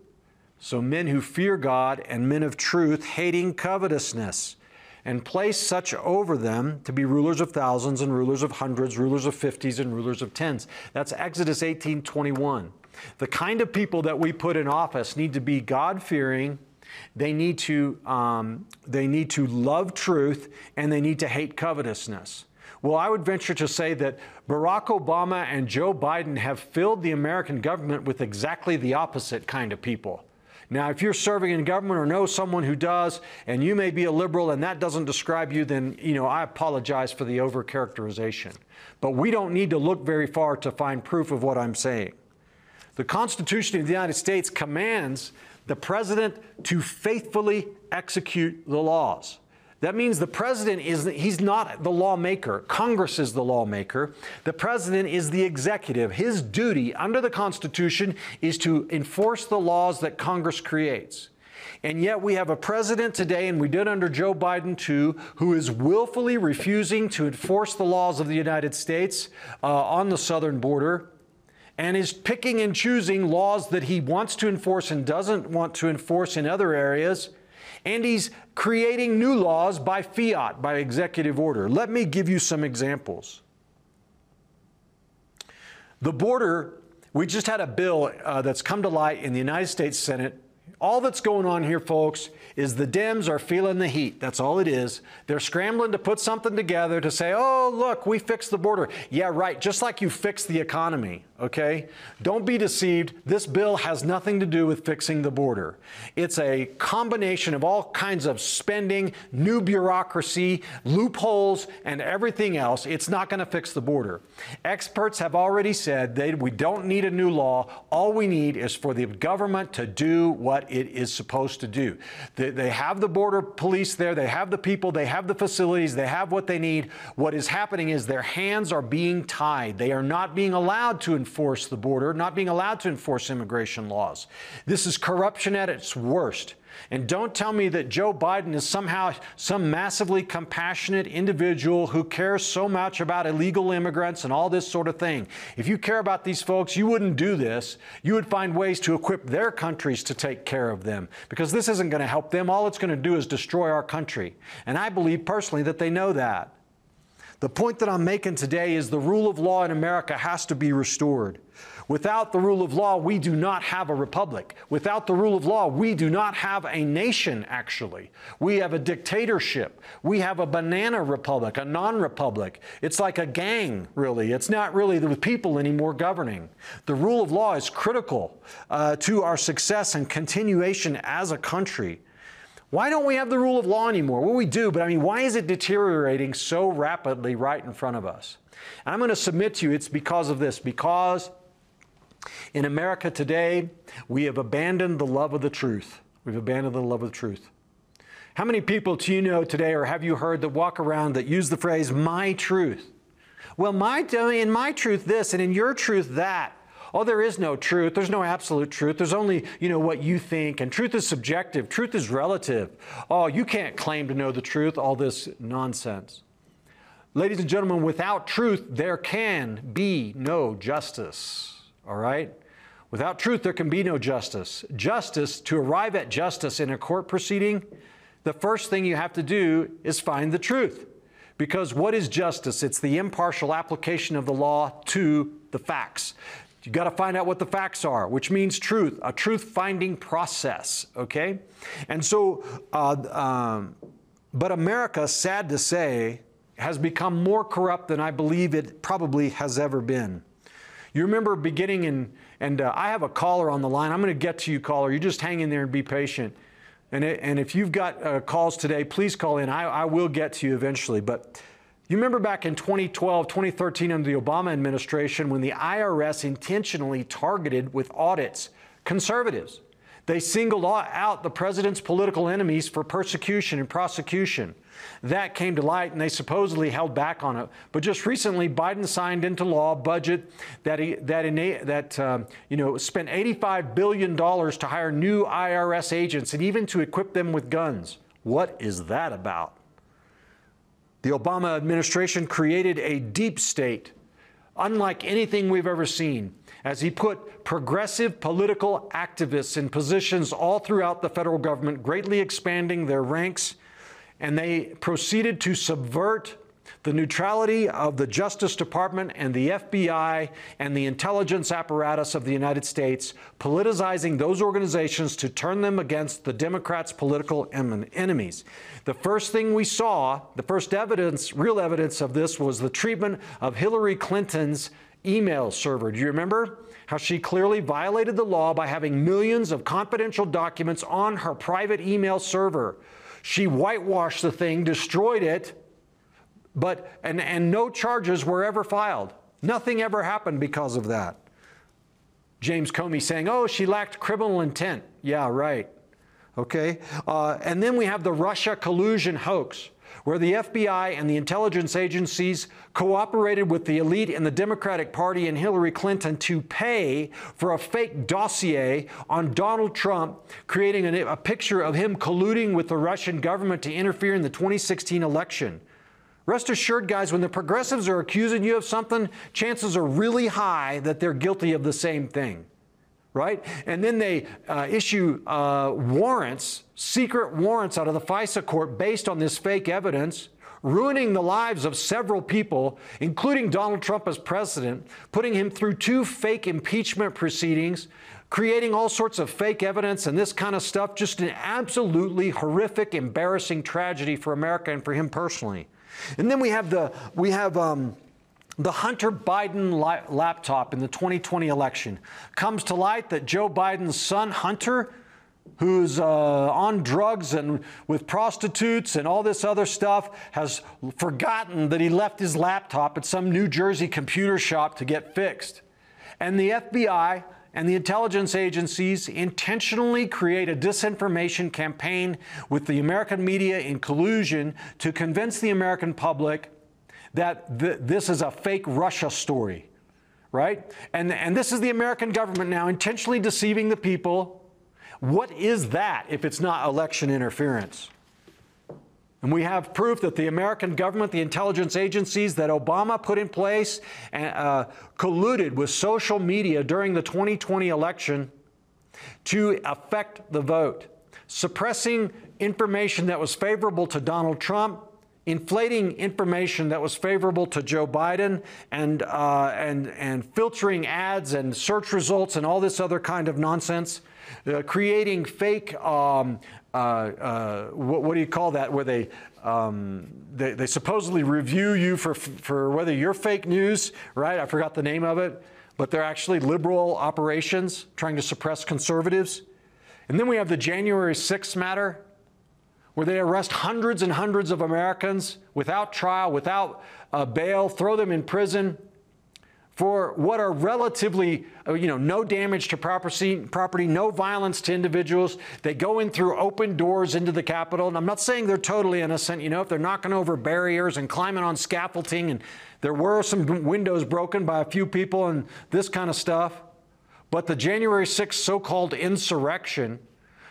so, men who fear God and men of truth, hating covetousness, and place such over them to be rulers of thousands and rulers of hundreds, rulers of fifties and rulers of tens. That's Exodus 18 21. The kind of people that we put in office need to be God fearing. They need to um, they need to love truth and they need to hate covetousness. Well, I would venture to say that Barack Obama and Joe Biden have filled the American government with exactly the opposite kind of people. Now, if you're serving in government or know someone who does, and you may be a liberal and that doesn't describe you, then, you know, I apologize for the overcharacterization. But we don't need to look very far to find proof of what I'm saying. The Constitution of the United States commands the president to faithfully execute the laws. That means the president is he's not the lawmaker. Congress is the lawmaker. The president is the executive. His duty under the Constitution is to enforce the laws that Congress creates. And yet we have a president today, and we did under Joe Biden too, who is willfully refusing to enforce the laws of the United States uh, on the southern border and is picking and choosing laws that he wants to enforce and doesn't want to enforce in other areas and he's creating new laws by fiat, by executive order. Let me give you some examples. The border, we just had a bill uh, that's come to light in the United States Senate. All that's going on here, folks, is the Dems are feeling the heat. That's all it is. They're scrambling to put something together to say, oh, look, we fixed the border. Yeah, right, just like you fixed the economy, okay? Don't be deceived. This bill has nothing to do with fixing the border. It's a combination of all kinds of spending, new bureaucracy, loopholes, and everything else. It's not going to fix the border. Experts have already said that we don't need a new law. All we need is for the government to do what it is supposed to do. They, have the border police there, they have the people, they have the facilities, they have what they need. What is happening is their hands are being tied. They are not being allowed to enforce the border, not being allowed to enforce immigration laws. This is corruption at its worst. And don't tell me that Joe Biden is somehow some massively compassionate individual who cares so much about illegal immigrants and all this sort of thing. If you care about these folks, you wouldn't do this. You would find ways to equip their countries to take care of them because this isn't going to help them. All it's going to do is destroy our country. And I believe personally that they know that. The point that I'm making today is the rule of law in America has to be restored. Without the rule of law, we do not have a republic. Without the rule of law, we do not have a nation, actually. We have a dictatorship. We have a banana republic, a non republic. It's like a gang, really. It's not really the people anymore governing. The rule of law is critical uh, to our success and continuation as a country. Why don't we have the rule of law anymore? Well, we do, but I mean, why is it deteriorating so rapidly right in front of us? And I'm going to submit to you it's because of this, because in America today, we have abandoned the love of the truth. We've abandoned the love of the truth. How many people do you know today, or have you heard that walk around that use the phrase, my truth? Well, my, in my truth, this, and in your truth, that. Oh, there is no truth. There's no absolute truth. There's only, you know, what you think. And truth is subjective. Truth is relative. Oh, you can't claim to know the truth. All this nonsense. Ladies and gentlemen, without truth, there can be no justice all right? Without truth, there can be no justice. Justice, to arrive at justice in a court proceeding, the first thing you have to do is find the truth. Because what is justice? It's the impartial application of the law to the facts. You got to find out what the facts are, which means truth, a truth finding process, okay? And so, uh, um, but America, sad to say, has become more corrupt than I believe it probably has ever been. You remember beginning and and uh, I have a caller on the line. I'm going to get to you, caller. You just hang in there and be patient. And, it, and if you've got uh, calls today, please call in. I, I will get to you eventually. But you remember back in 2012, 2013, under the Obama administration, when the IRS intentionally targeted with audits conservatives. They singled out the president's political enemies for persecution and prosecution. That came to light, and they supposedly held back on it. But just recently, Biden signed into law a budget that he, that that um, you know spent 85 billion dollars to hire new IRS agents and even to equip them with guns. What is that about? The Obama administration created a deep state, unlike anything we've ever seen, as he put progressive political activists in positions all throughout the federal government, greatly expanding their ranks and they proceeded to subvert the neutrality of the Justice Department and the FBI and the intelligence apparatus of the United States, politicizing those organizations to turn them against the Democrats' political enemies. The first thing we saw, the first evidence, real evidence of this, was the treatment of Hillary Clinton's email server. Do you remember? How she clearly violated the law by having millions of confidential documents on her private email server. She whitewashed the thing, destroyed it, but and, and no charges were ever filed. Nothing ever happened because of that. James Comey saying, oh, she lacked criminal intent. Yeah, right. Okay? Uh, and then we have the Russia collusion hoax, where the FBI and the intelligence agencies cooperated with the elite in the Democratic Party and Hillary Clinton to pay for a fake dossier on Donald Trump, creating a, a picture of him colluding with the Russian government to interfere in the 2016 election. Rest assured, guys, when the progressives are accusing you of something, chances are really high that they're guilty of the same thing right? And then they uh, issue uh, warrants, secret warrants out of the FISA court based on this fake evidence, ruining the lives of several people, including Donald Trump as president, putting him through two fake impeachment proceedings, creating all sorts of fake evidence and this kind of stuff. Just an absolutely horrific, embarrassing tragedy for America and for him personally. And then we have the, we have, um, the Hunter Biden laptop in the 2020 election comes to light that Joe Biden's son, Hunter, who's uh, on drugs and with prostitutes and all this other stuff, has forgotten that he left his laptop at some New Jersey computer shop to get fixed. And the FBI and the intelligence agencies intentionally create a disinformation campaign with the American media in collusion to convince the American public that th- this is a fake Russia story, right? And, and this is the American government now intentionally deceiving the people. What is that if it's not election interference? And we have proof that the American government, the intelligence agencies that Obama put in place, uh, colluded with social media during the 2020 election to affect the vote, suppressing information that was favorable to Donald Trump inflating information that was favorable to Joe Biden and, uh, and, and filtering ads and search results and all this other kind of nonsense, uh, creating fake, um, what, what, do you call that, where they, um, they, they supposedly review you for, for whether you're fake news, right? I forgot the name of it, but they're actually liberal operations trying to suppress conservatives. And then we have the January 6th matter where they arrest hundreds and hundreds of Americans without trial, without uh, bail, throw them in prison for what are relatively, uh, you know, no damage to property, property, no violence to individuals. They go in through open doors into the Capitol. And I'm not saying they're totally innocent. You know, if they're knocking over barriers and climbing on scaffolding, and there were some windows broken by a few people and this kind of stuff. But the January 6th so called insurrection,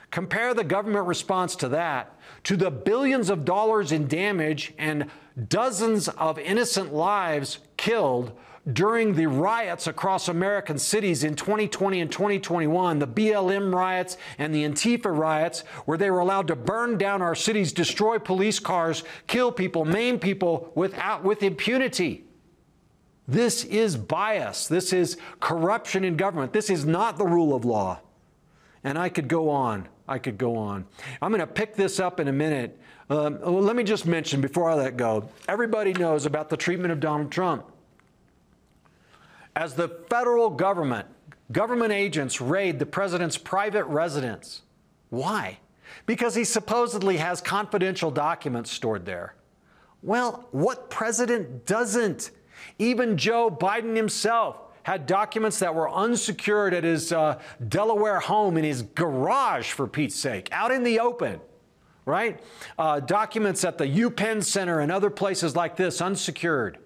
compare the government response to that to the billions of dollars in damage and dozens of innocent lives killed during the riots across American cities in 2020 and 2021, the BLM riots and the Antifa riots, where they were allowed to burn down our cities, destroy police cars, kill people, maim people without, with impunity. This is bias. This is corruption in government. This is not the rule of law. And I could go on. I could go on. I'm going to pick this up in a minute. Um, let me just mention before I let go everybody knows about the treatment of Donald Trump. As the federal government, government agents raid the president's private residence. Why? Because he supposedly has confidential documents stored there. Well, what president doesn't? Even Joe Biden himself had documents that were unsecured at his uh, Delaware home in his garage, for Pete's sake, out in the open, right? Uh, documents at the UPenn Center and other places like this, unsecured.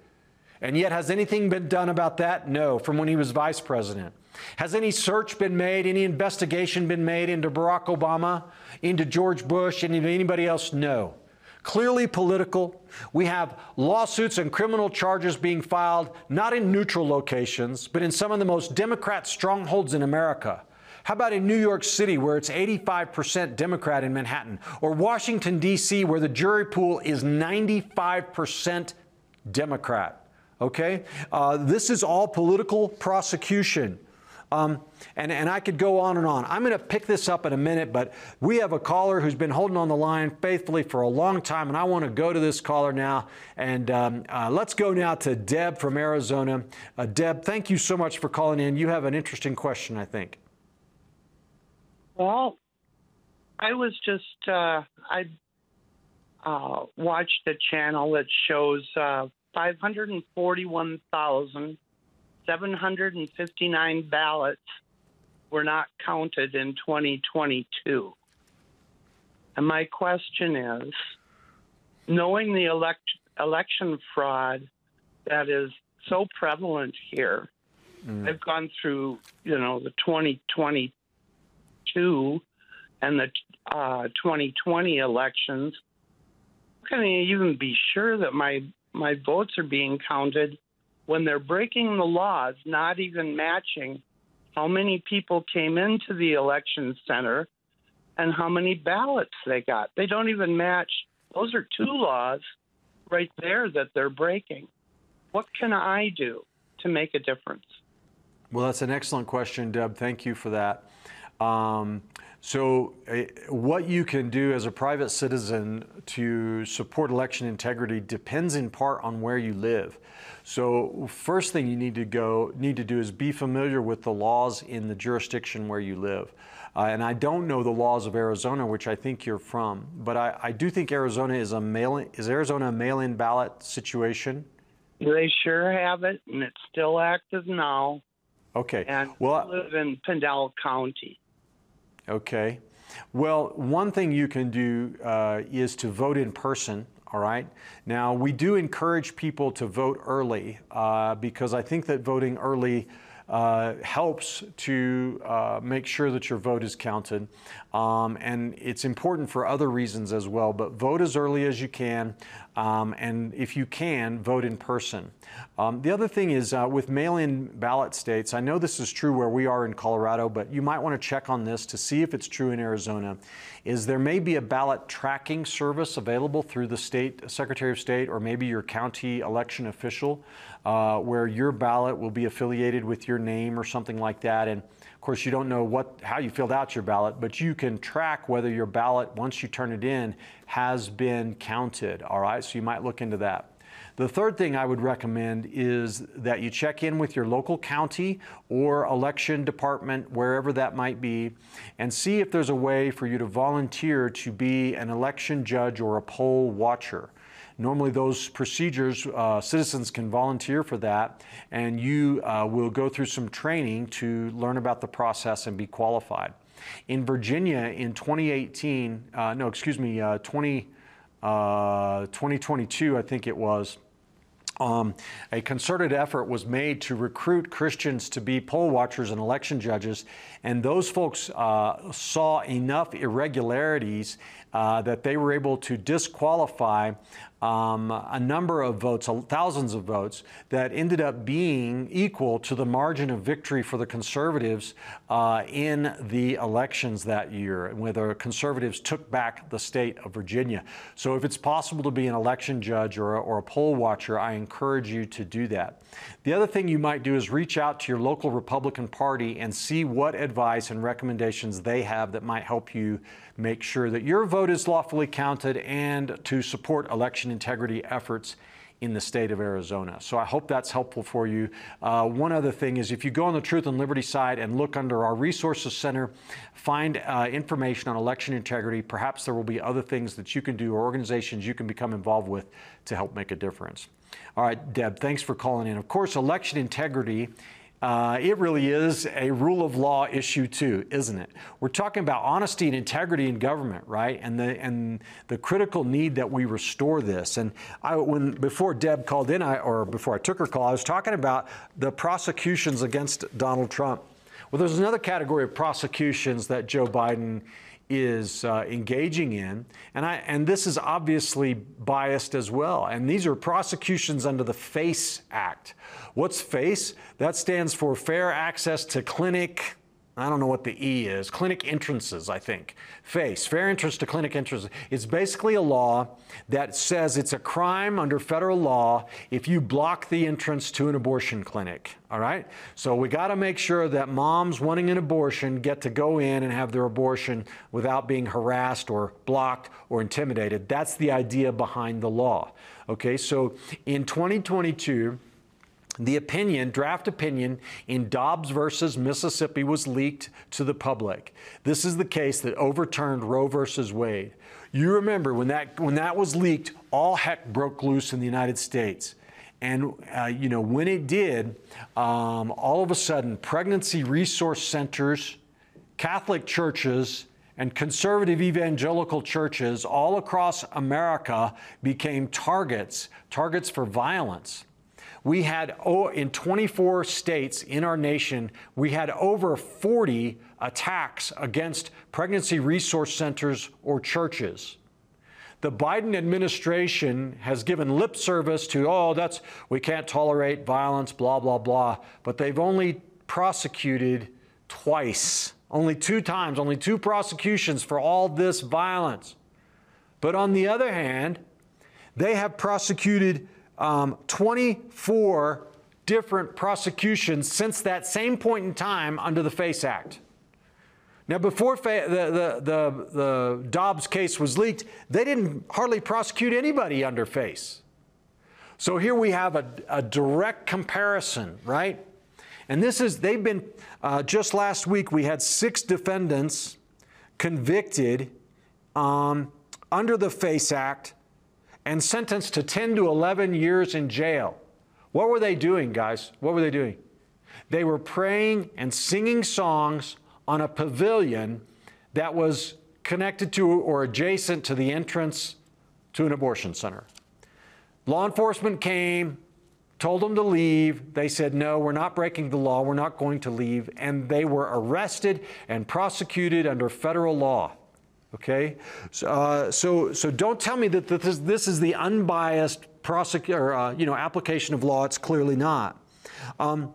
And yet, has anything been done about that? No, from when he was vice president. Has any search been made, any investigation been made into Barack Obama, into George Bush, into anybody else? No clearly political. We have lawsuits and criminal charges being filed not in neutral locations, but in some of the most Democrat strongholds in America. How about in New York City, where it's 85% Democrat in Manhattan, or Washington, D.C., where the jury pool is 95% Democrat? Okay? Uh, this is all political prosecution. Um, and, and I could go on and on. I'm going to pick this up in a minute, but we have a caller who's been holding on the line faithfully for a long time, and I want to go to this caller now. And um, uh, let's go now to Deb from Arizona. Uh, Deb, thank you so much for calling in. You have an interesting question, I think. Well, I was just, uh, I uh, watched a channel that shows uh, 541,000 759 ballots were not counted in 2022. And my question is knowing the elect, election fraud that is so prevalent here, mm. I've gone through, you know, the 2022 and the uh, 2020 elections. How can I even be sure that my my votes are being counted when they're breaking the laws, not even matching how many people came into the election center and how many ballots they got. They don't even match. Those are two laws right there that they're breaking. What can I do to make a difference? Well, that's an excellent question, Deb. Thank you for that. Um, so, uh, what you can do as a private citizen to support election integrity depends in part on where you live. So, first thing you need to go need to do is be familiar with the laws in the jurisdiction where you live. Uh, and I don't know the laws of Arizona, which I think you're from, but I, I do think Arizona is a mail is Arizona a mail-in ballot situation. They sure have it, and it's still active now. Okay. And well, I live in Pinal County. Okay. Well, one thing you can do uh, is to vote in person. All right. Now, we do encourage people to vote early uh, because I think that voting early uh, helps to uh, make sure that your vote is counted. Um, and it's important for other reasons as well, but vote as early as you can. Um, and if you can, vote in person. Um, the other thing is uh, with mail in ballot states, I know this is true where we are in Colorado, but you might want to check on this to see if it's true in Arizona. Is there may be a ballot tracking service available through the state Secretary of State or maybe your county election official uh, where your ballot will be affiliated with your name or something like that. And of course, you don't know what how you filled out your ballot, but you can track whether your ballot, once you turn it in, has been counted. All right, so you might look into that. The third thing I would recommend is that you check in with your local county or election department, wherever that might be, and see if there's a way for you to volunteer to be an election judge or a poll watcher. Normally, those procedures, uh, citizens can volunteer for that, and you uh, will go through some training to learn about the process and be qualified. In Virginia in 2018, uh, no, excuse me, uh, 20, uh, 2022, I think it was. Um, a concerted effort was made to recruit Christians to be poll watchers and election judges, and those folks uh, saw enough irregularities uh, that they were able to disqualify um, a number of votes, thousands of votes, that ended up being equal to the margin of victory for the conservatives uh, in the elections that year, where the conservatives took back the state of Virginia. So, if it's possible to be an election judge or or a poll watcher, I encourage you to do that. The other thing you might do is reach out to your local Republican Party and see what advice and recommendations they have that might help you make sure that your vote is lawfully counted and to support election integrity efforts in the state of Arizona. So I hope that's helpful for you. Uh, one other thing is if you go on the Truth and Liberty side and look under our Resources Center, find uh, information on election integrity. Perhaps there will be other things that you can do or organizations you can become involved with to help make a difference. All right, Deb, thanks for calling in. Of course, election integrity uh, it really is a rule of law issue too, isn't it? We're talking about honesty and integrity in government, right? And the and the critical need that we restore this. And I, when before Deb called in, I, or before I took her call, I was talking about the prosecutions against Donald Trump. Well, there's another category of prosecutions that Joe Biden is uh, engaging in, and I and this is obviously biased as well. And these are prosecutions under the FACE Act. What's FACE? That stands for Fair Access to Clinic I don't know what the E is, clinic entrances, I think. FACE, fair entrance to clinic entrances. It's basically a law that says it's a crime under federal law if you block the entrance to an abortion clinic. All right? So we got to make sure that moms wanting an abortion get to go in and have their abortion without being harassed or blocked or intimidated. That's the idea behind the law. Okay, so in 2022, the opinion, draft opinion in Dobbs versus Mississippi was leaked to the public. This is the case that overturned Roe versus Wade. You remember when that when that was leaked, all heck broke loose in the United States. And uh, you know when it did, um, all of a sudden, pregnancy resource centers, Catholic churches, and conservative evangelical churches all across America became targets, targets for violence. We had, oh, in 24 states in our nation, we had over 40 attacks against pregnancy resource centers or churches. The Biden administration has given lip service to, oh, that's, we can't tolerate violence, blah, blah, blah, but they've only prosecuted twice only two times, only two prosecutions for all this violence. But on the other hand, they have prosecuted um, 24 different prosecutions since that same point in time under the FACE Act. Now, before the, the, the, the Dobbs case was leaked, they didn't hardly prosecute anybody under FACE. So here we have a, a direct comparison, right? And this is, they've been, uh, just last week, we had six defendants convicted um, under the FACE Act and sentenced to 10 to 11 years in jail. What were they doing, guys? What were they doing? They were praying and singing songs on a pavilion that was connected to or adjacent to the entrance to an abortion center. Law enforcement came, told them to leave. They said, no, we're not breaking the law. We're not going to leave. And they were arrested and prosecuted under federal law. Okay? So, uh, so, so don't tell me that this, this is the unbiased prosecutor, uh, you know, application of law. It's clearly not. Um,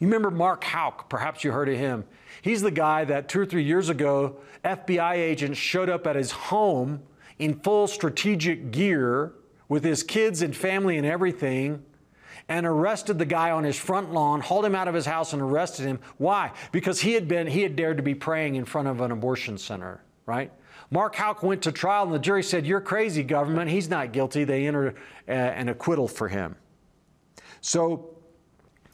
you remember Mark Houck? Perhaps you heard of him. He's the guy that two or three years ago, FBI agents showed up at his home in full strategic gear with his kids and family and everything and arrested the guy on his front lawn, hauled him out of his house and arrested him. Why? Because he had been he had dared to be praying in front of an abortion center, right? Mark Houck went to trial and the jury said, "You're crazy, government. He's not guilty." They entered uh, an acquittal for him. So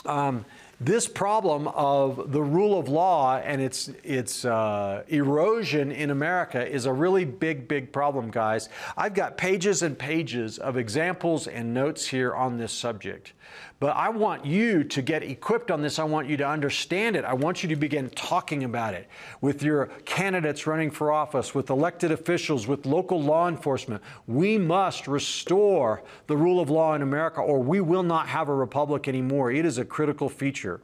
um, this problem of the rule of law and its its uh, erosion in America is a really big, big problem, guys. I've got pages and pages of examples and notes here on this subject. But I want you to get equipped on this. I want you to understand it. I want you to begin talking about it with your candidates running for office, with elected officials, with local law enforcement. We must restore the rule of law in America, or we will not have a republic anymore. It is a critical feature.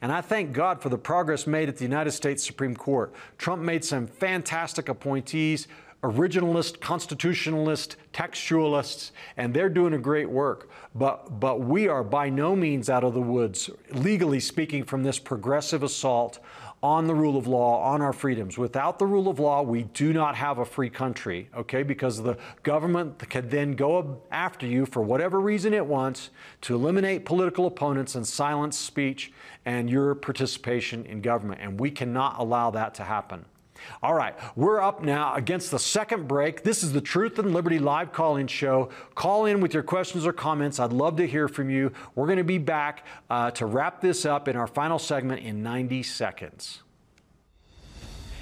And I thank God for the progress made at the United States Supreme Court. Trump made some fantastic appointees originalist, constitutionalist, textualists, and they're doing a great work. But, but we are by no means out of the woods, legally speaking, from this progressive assault on the rule of law, on our freedoms. Without the rule of law, we do not have a free country, okay? Because the government can then go after you for whatever reason it wants to eliminate political opponents and silence speech and your participation in government. And we cannot allow that to happen. All right, we're up now against the second break. This is the Truth and Liberty live call in show. Call in with your questions or comments. I'd love to hear from you. We're going to be back uh, to wrap this up in our final segment in 90 seconds.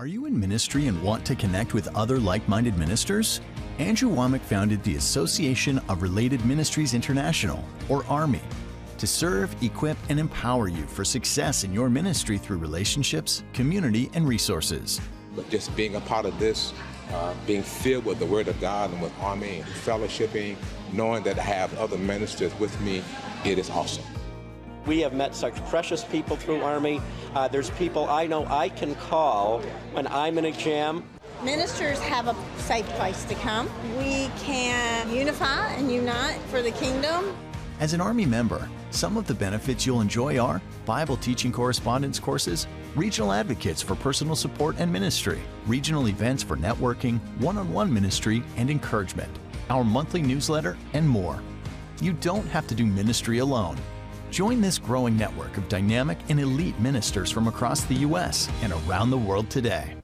Are you in ministry and want to connect with other like minded ministers? Andrew Wommack founded the Association of Related Ministries International, or ARMY, to serve, equip, and empower you for success in your ministry through relationships, community, and resources. But just being a part of this, uh, being filled with the Word of God and with Army, and fellowshipping, knowing that I have other ministers with me, it is awesome. We have met such precious people through Army. Uh, there's people I know I can call when I'm in a jam. Ministers have a safe place to come. We can unify and unite for the kingdom. As an Army member, some of the benefits you'll enjoy are Bible teaching correspondence courses, regional advocates for personal support and ministry, regional events for networking, one on one ministry and encouragement, our monthly newsletter, and more. You don't have to do ministry alone. Join this growing network of dynamic and elite ministers from across the U.S. and around the world today.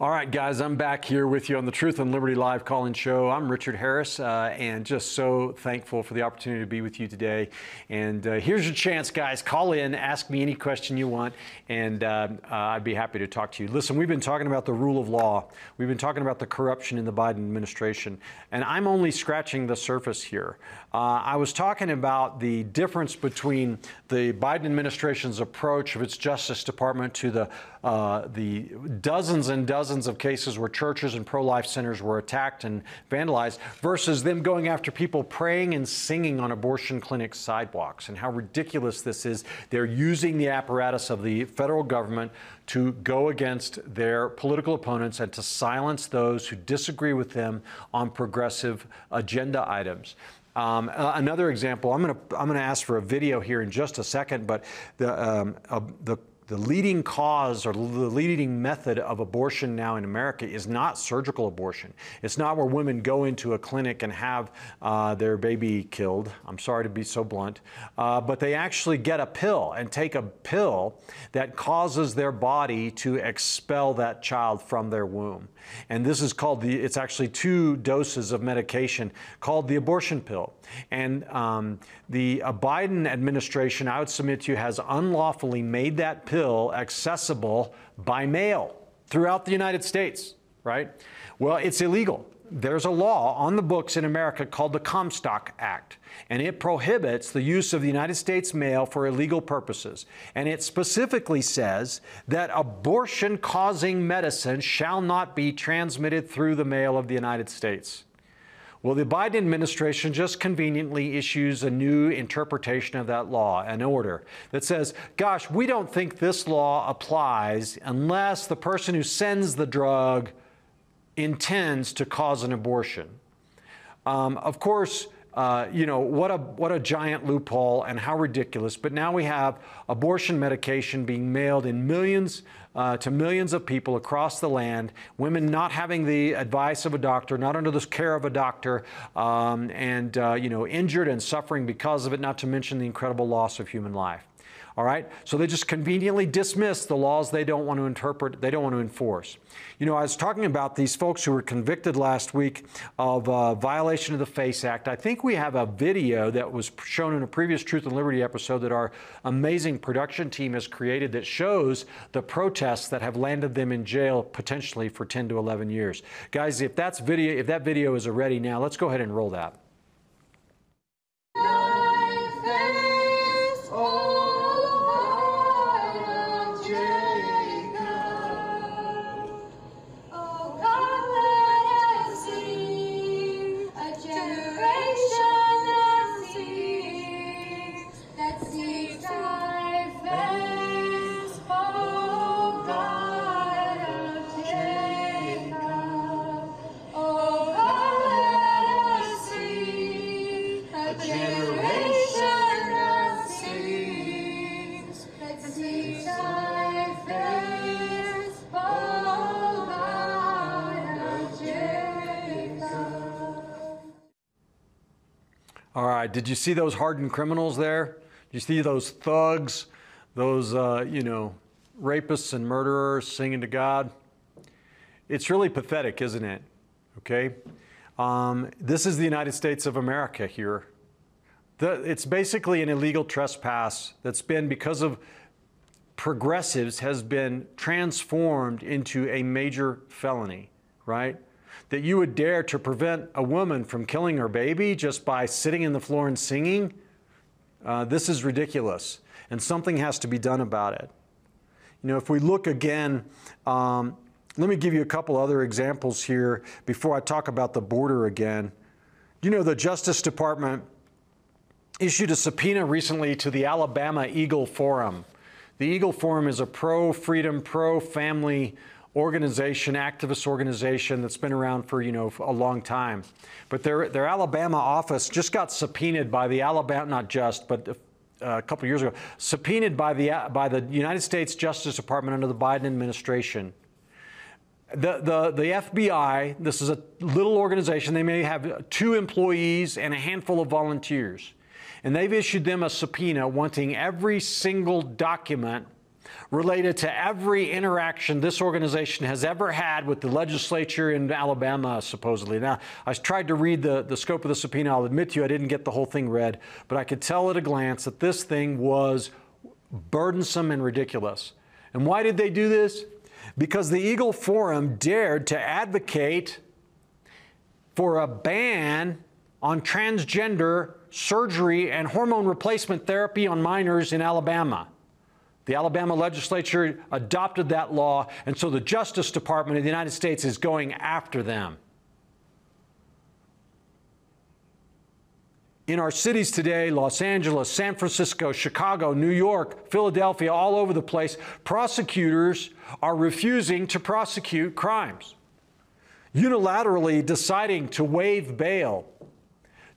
All right, guys, I'm back here with you on the Truth and Liberty Live call in show. I'm Richard Harris, uh, and just so thankful for the opportunity to be with you today. And uh, here's your chance, guys. Call in, ask me any question you want, and uh, uh, I'd be happy to talk to you. Listen, we've been talking about the rule of law, we've been talking about the corruption in the Biden administration, and I'm only scratching the surface here. Uh, I was talking about the difference between the Biden administration's approach of its Justice Department to the uh, the dozens and dozens of cases where churches and pro-life centers were attacked and vandalized versus them going after people praying and singing on abortion clinic sidewalks and how ridiculous this is. They're using the apparatus of the federal government to go against their political opponents and to silence those who disagree with them on progressive agenda items. Um, another example, I'm going to I'm going to ask for a video here in just a second, but the um, uh, the the leading cause or the leading method of abortion now in America is not surgical abortion. It's not where women go into a clinic and have uh, their baby killed. I'm sorry to be so blunt. Uh, but they actually get a pill and take a pill that causes their body to expel that child from their womb. And this is called the, it's actually two doses of medication called the abortion pill. And um, the uh, Biden administration, I would submit to you, has unlawfully made that pill accessible by mail throughout the United States, right? Well, it's illegal there's a law on the books in America called the Comstock Act, and it prohibits the use of the United States mail for illegal purposes. And it specifically says that abortion causing medicine shall not be transmitted through the mail of the United States. Well, the Biden administration just conveniently issues a new interpretation of that law, an order that says, gosh, we don't think this law applies unless the person who sends the drug intends to cause an abortion. Um, of course, uh, you know, what a, what a giant loophole and how ridiculous. But now we have abortion medication being mailed in millions uh, to millions of people across the land, women not having the advice of a doctor, not under the care of a doctor, um, and, uh, you know, injured and suffering because of it, not to mention the incredible loss of human life. All right? So they just conveniently dismiss the laws they don't want to interpret, they don't want to enforce. You know, I was talking about these folks who were convicted last week of uh, violation of the FACE Act. I think we have a video that was shown in a previous Truth and Liberty episode that our amazing production team has created that shows the protests that have landed them in jail potentially for 10 to 11 years. Guys, if that's video, if that video is ready now, let's go ahead and roll that. Did you see those hardened criminals there? Did you see those thugs, those, uh, you know, rapists and murderers singing to God? It's really pathetic, isn't it? Okay? Um, this is the United States of America here. The, it's basically an illegal trespass that's been, because of progressives, has been transformed into a major felony, right? That you would dare to prevent a woman from killing her baby just by sitting in the floor and singing, uh, this is ridiculous. And something has to be done about it. You know, if we look again, um, let me give you a couple other examples here before I talk about the border again. You know, the Justice Department issued a subpoena recently to the Alabama Eagle Forum. The Eagle Forum is a pro freedom, pro family organization, activist organization that's been around for, you know, a long time. But their, their Alabama office just got subpoenaed by the Alabama, not just, but uh, a couple years ago, subpoenaed by the, by the United States Justice Department under the Biden administration. The, the, the FBI, this is a little organization, they may have two employees and a handful of volunteers. And they've issued them a subpoena wanting every single document related to every interaction this organization has ever had with the legislature in Alabama, supposedly. Now, I tried to read the, the scope of the subpoena. I'll admit to you, I didn't get the whole thing read, but I could tell at a glance that this thing was burdensome and ridiculous. And why did they do this? Because the Eagle Forum dared to advocate for a ban on transgender surgery and hormone replacement therapy on minors in Alabama. The Alabama legislature adopted that law, and so the Justice Department of the United States is going after them. In our cities today, Los Angeles, San Francisco, Chicago, New York, Philadelphia, all over the place, prosecutors are refusing to prosecute crimes, unilaterally deciding to waive bail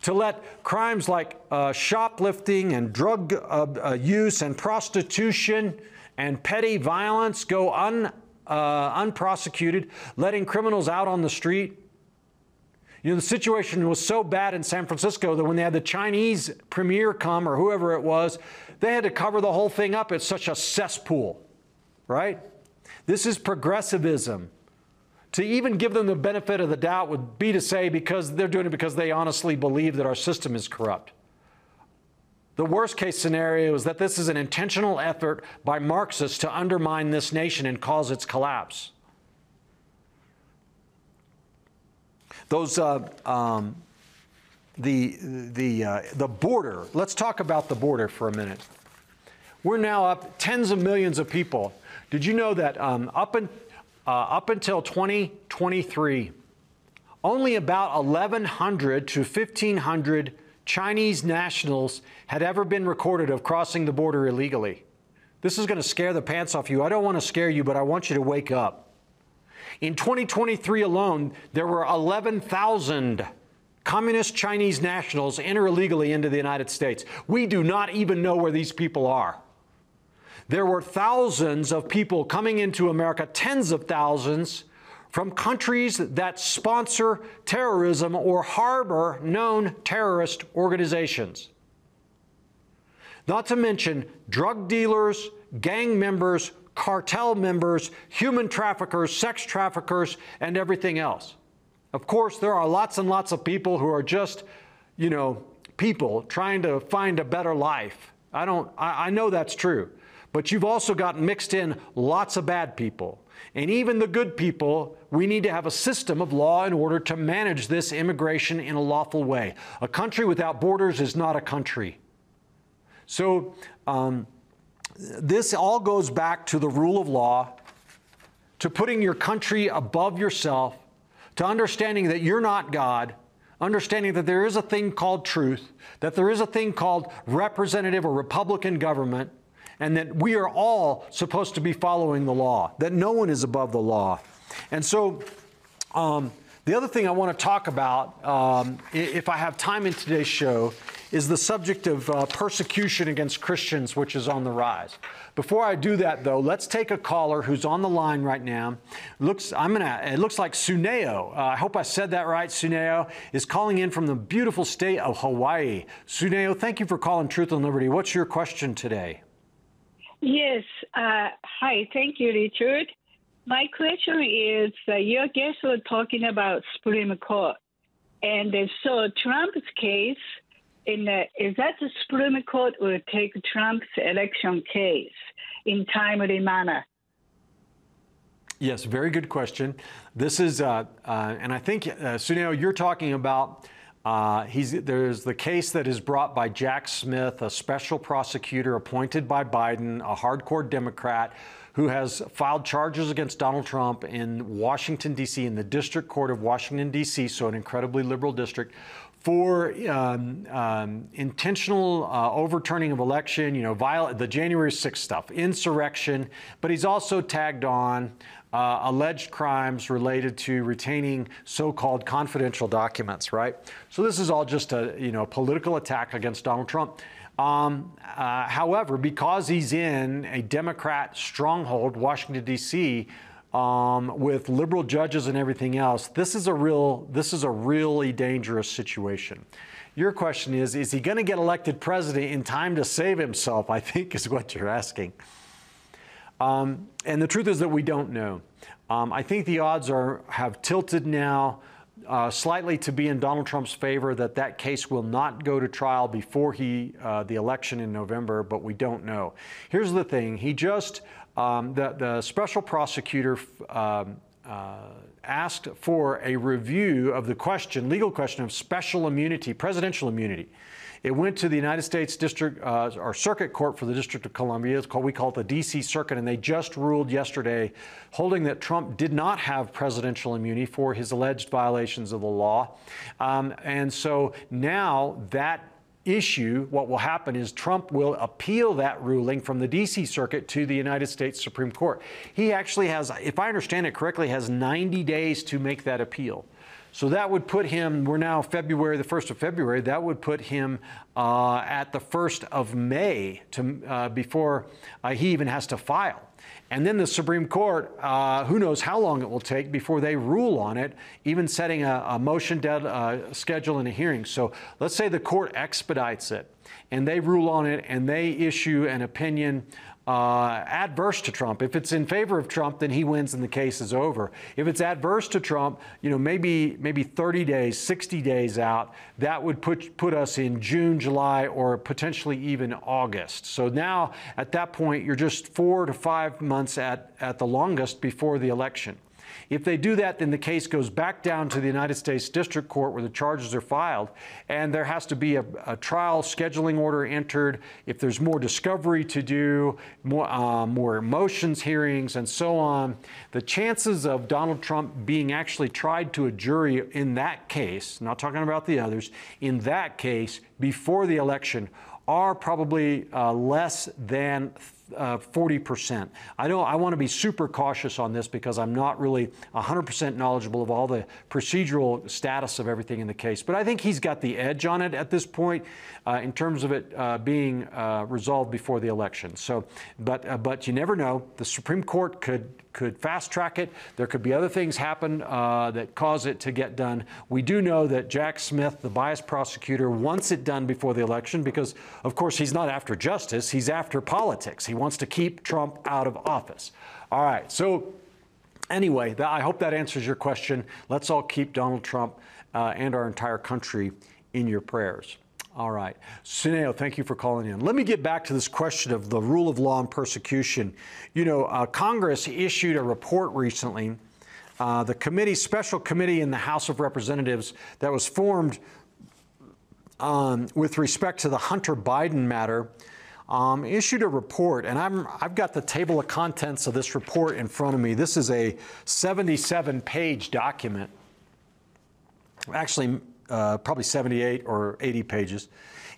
to let crimes like uh, shoplifting and drug uh, uh, use and prostitution and petty violence go un, uh, unprosecuted, letting criminals out on the street. You know, the situation was so bad in San Francisco that when they had the Chinese premier come or whoever it was, they had to cover the whole thing up. It's such a cesspool, right? This is progressivism to even give them the benefit of the doubt would be to say because they're doing it because they honestly believe that our system is corrupt. The worst case scenario is that this is an intentional effort by Marxists to undermine this nation and cause its collapse. Those, uh, um, the, the, uh, the border, let's talk about the border for a minute. We're now up tens of millions of people. Did you know that um, up, in, uh, up until 2023, only about 1,100 to 1,500 Chinese nationals had ever been recorded of crossing the border illegally. This is going to scare the pants off you. I don't want to scare you, but I want you to wake up. In 2023 alone, there were 11,000 communist Chinese nationals enter illegally into the United States. We do not even know where these people are. There were thousands of people coming into America, tens of thousands, from countries that sponsor terrorism or harbor known terrorist organizations. Not to mention drug dealers, gang members, cartel members, human traffickers, sex traffickers, and everything else. Of course, there are lots and lots of people who are just, you know, people trying to find a better life. I don't, I, I know that's true. But you've also got mixed in lots of bad people. And even the good people, we need to have a system of law in order to manage this immigration in a lawful way. A country without borders is not a country. So, um, this all goes back to the rule of law, to putting your country above yourself, to understanding that you're not God, understanding that there is a thing called truth, that there is a thing called representative or Republican government, and that we are all supposed to be following the law, that no one is above the law. And so, um, the other thing I want to talk about, um, if I have time in today's show, is the subject of uh, persecution against Christians, which is on the rise. Before I do that, though, let's take a caller who's on the line right now. Looks, I'm gonna. It looks like Suneo. Uh, I hope I said that right. Suneo is calling in from the beautiful state of Hawaii. Suneo, thank you for calling Truth and Liberty. What's your question today? Yes. Uh, hi. Thank you, Richard. My question is uh, your guests were talking about Supreme Court. And uh, so Trump's case, in the, is that the Supreme Court will take Trump's election case in timely manner? Yes, very good question. This is, uh, uh, and I think, uh, Suneo, you're talking about uh, there's the case that is brought by Jack Smith, a special prosecutor appointed by Biden, a hardcore Democrat who has filed charges against Donald Trump in Washington, D.C., in the District Court of Washington, D.C., so an incredibly liberal district, for um, um, intentional uh, overturning of election, you know, viol- the January 6th stuff, insurrection, but he's also tagged on uh, alleged crimes related to retaining so-called confidential documents, right? So this is all just a you know political attack against Donald Trump. Um, uh, however, because he's in a Democrat stronghold, Washington D.C., um, with liberal judges and everything else, this is a real this is a really dangerous situation. Your question is: Is he going to get elected president in time to save himself? I think is what you're asking. Um, and the truth is that we don't know. Um, I think the odds are have tilted now uh, slightly to be in Donald Trump's favor that that case will not go to trial before he uh, the election in November, but we don't know. Here's the thing: he just um, the the special prosecutor. Um, uh, asked for a review of the question, legal question of special immunity, presidential immunity. It went to the United States District uh, or Circuit Court for the District of Columbia. It's called we call it the D.C. Circuit, and they just ruled yesterday, holding that Trump did not have presidential immunity for his alleged violations of the law. Um, and so now that issue, what will happen is Trump will appeal that ruling from the DC Circuit to the United States Supreme Court. He actually has, if I understand it correctly, has 90 days to make that appeal. So that would put him, we're now February, the 1st of February, that would put him uh, at the 1st of May to, uh, before uh, he even has to file. And then the Supreme Court, uh, who knows how long it will take before they rule on it, even setting a, a motion dead, uh, schedule and a hearing. So let's say the court expedites it and they rule on it and they issue an opinion uh, adverse to Trump. If it's in favor of Trump, then he wins and the case is over. If it's adverse to Trump, you know, maybe maybe 30 days, 60 days out, that would put put us in June, July, or potentially even August. So now at that point, you're just four to five months at, at the longest before the election. If they do that, then the case goes back down to the United States District Court where the charges are filed, and there has to be a, a trial scheduling order entered. If there's more discovery to do, more, uh, more motions hearings, and so on, the chances of Donald Trump being actually tried to a jury in that case, not talking about the others, in that case before the election are probably uh, less than uh, 40%. I don't. I want to be super cautious on this because I'm not really 100% knowledgeable of all the procedural status of everything in the case. But I think he's got the edge on it at this point uh, in terms of it uh, being uh, resolved before the election. So, but uh, but you never know. The Supreme Court could could fast track it. There could be other things happen uh, that cause it to get done. We do know that Jack Smith, the biased prosecutor, wants it done before the election because, of course, he's not after justice. He's after politics. He wants to keep Trump out of office. All right. So anyway, I hope that answers your question. Let's all keep Donald Trump uh, and our entire country in your prayers. All right. Suneo, thank you for calling in. Let me get back to this question of the rule of law and persecution. You know, uh, Congress issued a report recently, uh, the committee, special committee in the House of Representatives that was formed um, with respect to the Hunter Biden matter. Um, issued a report, and I'm, I've got the table of contents of this report in front of me. This is a 77 page document. Actually, uh, probably 78 or 80 pages.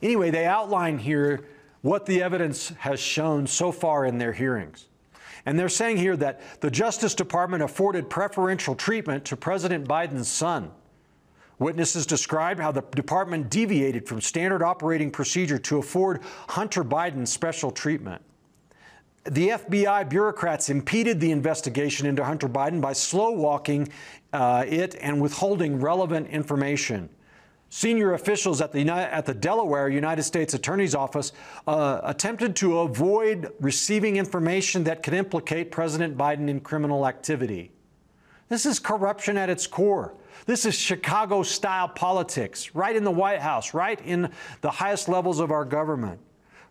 Anyway, they outline here what the evidence has shown so far in their hearings. And they're saying here that the Justice Department afforded preferential treatment to President Biden's son. Witnesses describe how the department deviated from standard operating procedure to afford Hunter Biden special treatment. The FBI bureaucrats impeded the investigation into Hunter Biden by slow walking uh, it and withholding relevant information. Senior officials at the, at the Delaware United States Attorney's Office uh, attempted to avoid receiving information that could implicate President Biden in criminal activity. This is corruption at its core. This is Chicago style politics, right in the White House, right in the highest levels of our government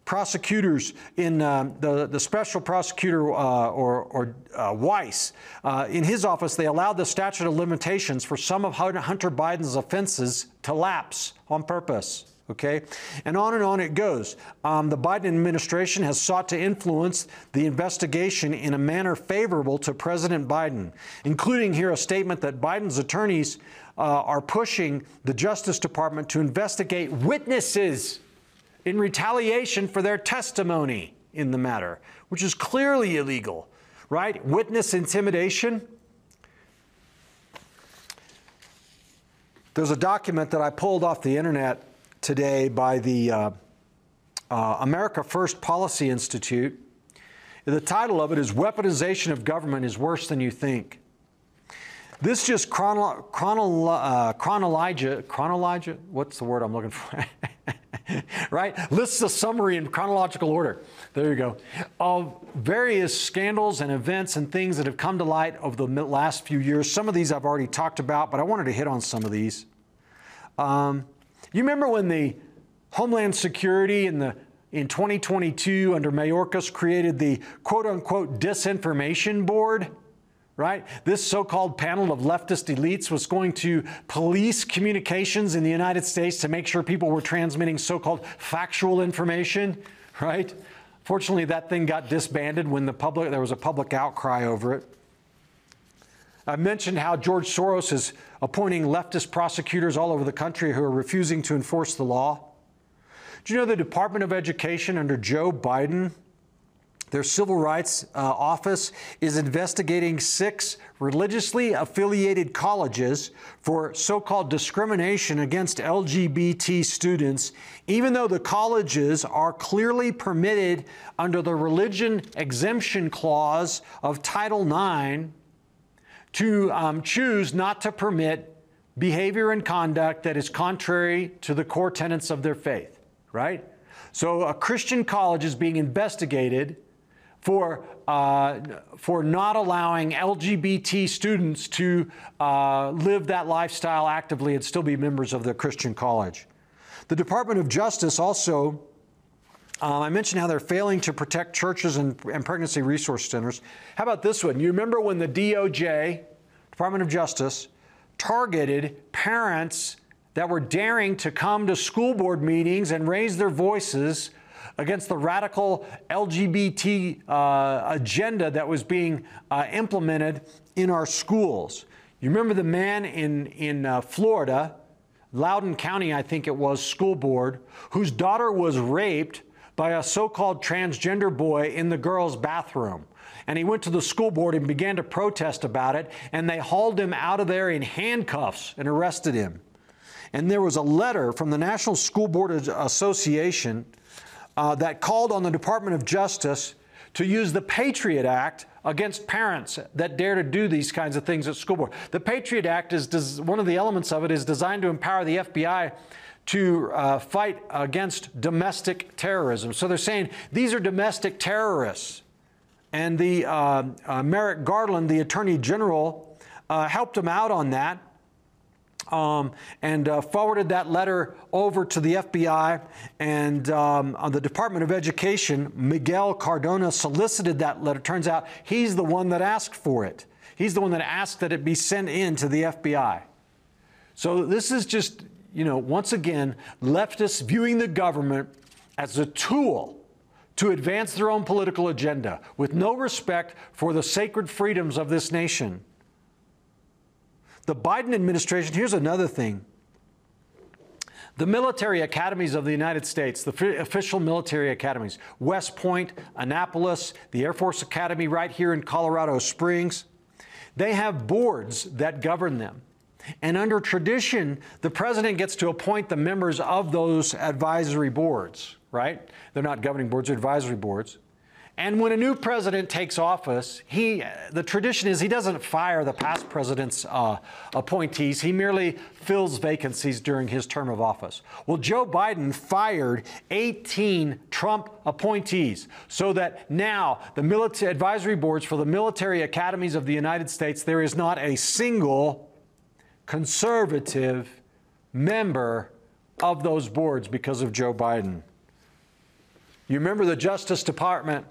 prosecutors in uh, the, the special prosecutor uh, or, or uh, Weiss, uh, in his office, they allowed the statute of limitations for some of Hunter Biden's offenses to lapse on purpose. Okay, and on and on it goes. Um, the Biden administration has sought to influence the investigation in a manner favorable to President Biden, including here a statement that Biden's attorneys uh, are pushing the Justice Department to investigate witnesses in retaliation for their testimony in the matter, which is clearly illegal, right? Witness intimidation. There's a document that I pulled off the internet today by the uh, uh, America First Policy Institute. The title of it is Weaponization of Government is Worse Than You Think. This just chrono, chrono, uh, chronologia, what's the word I'm looking for? right? Lists a summary in chronological order. There you go. Of various scandals and events and things that have come to light over the last few years. Some of these I've already talked about, but I wanted to hit on some of these. Um, you remember when the Homeland Security in the in 2022 under Mayorkas created the quote unquote disinformation board? right? This so called panel of leftist elites was going to police communications in the United States to make sure people were transmitting so called factual information, right? Fortunately, that thing got disbanded when the public, there was a public outcry over it. I mentioned how George Soros is appointing leftist prosecutors all over the country who are refusing to enforce the law. Do you know the Department of Education under Joe Biden their civil rights uh, office is investigating six religiously affiliated colleges for so called discrimination against LGBT students, even though the colleges are clearly permitted under the religion exemption clause of Title IX to um, choose not to permit behavior and conduct that is contrary to the core tenets of their faith, right? So a Christian college is being investigated for, uh, for not allowing LGBT students to uh, live that lifestyle actively and still be members of the Christian college. The Department of Justice also, um, I mentioned how they're failing to protect churches and, and pregnancy resource centers. How about this one? You remember when the DOJ, Department of Justice, targeted parents that were daring to come to school board meetings and raise their voices against the radical LGBT uh, agenda that was being uh, implemented in our schools. You remember the man in, in uh, Florida, Loudoun County, I think it was, school board, whose daughter was raped by a so called transgender boy in the girls' bathroom. And he went to the school board and began to protest about it, and they hauled him out of there in handcuffs and arrested him. And there was a letter from the National School Board Association uh, that called on the Department of Justice to use the Patriot Act against parents that dare to do these kinds of things at school board. The Patriot Act is des- one of the elements of it is designed to empower the FBI to uh, fight against domestic terrorism. So they're saying these are domestic terrorists. And the uh, uh Merrick Garland, the Attorney General, uh, helped him out on that um, and uh, forwarded that letter over to the FBI. And um, the Department of Education, Miguel Cardona, solicited that letter. Turns out he's the one that asked for it. He's the one that asked that it be sent in to the FBI. So this is just, you know, once again, leftists viewing the government as a tool to advance their own political agenda with no respect for the sacred freedoms of this nation. The Biden administration, here's another thing. The military academies of the United States, the official military academies, West Point, Annapolis, the Air Force Academy right here in Colorado Springs, they have boards that govern them. And under tradition, the president gets to appoint the members of those advisory boards, right? They're not governing boards, they're advisory boards. And when a new president takes office, he, the tradition is he doesn't fire the past president's uh, appointees. He merely fills vacancies during his term of office. Well, Joe Biden fired 18 Trump appointees so that now the military advisory boards for the military academies of the United States, there is not a single conservative member of those boards because of Joe Biden. You remember the Justice Department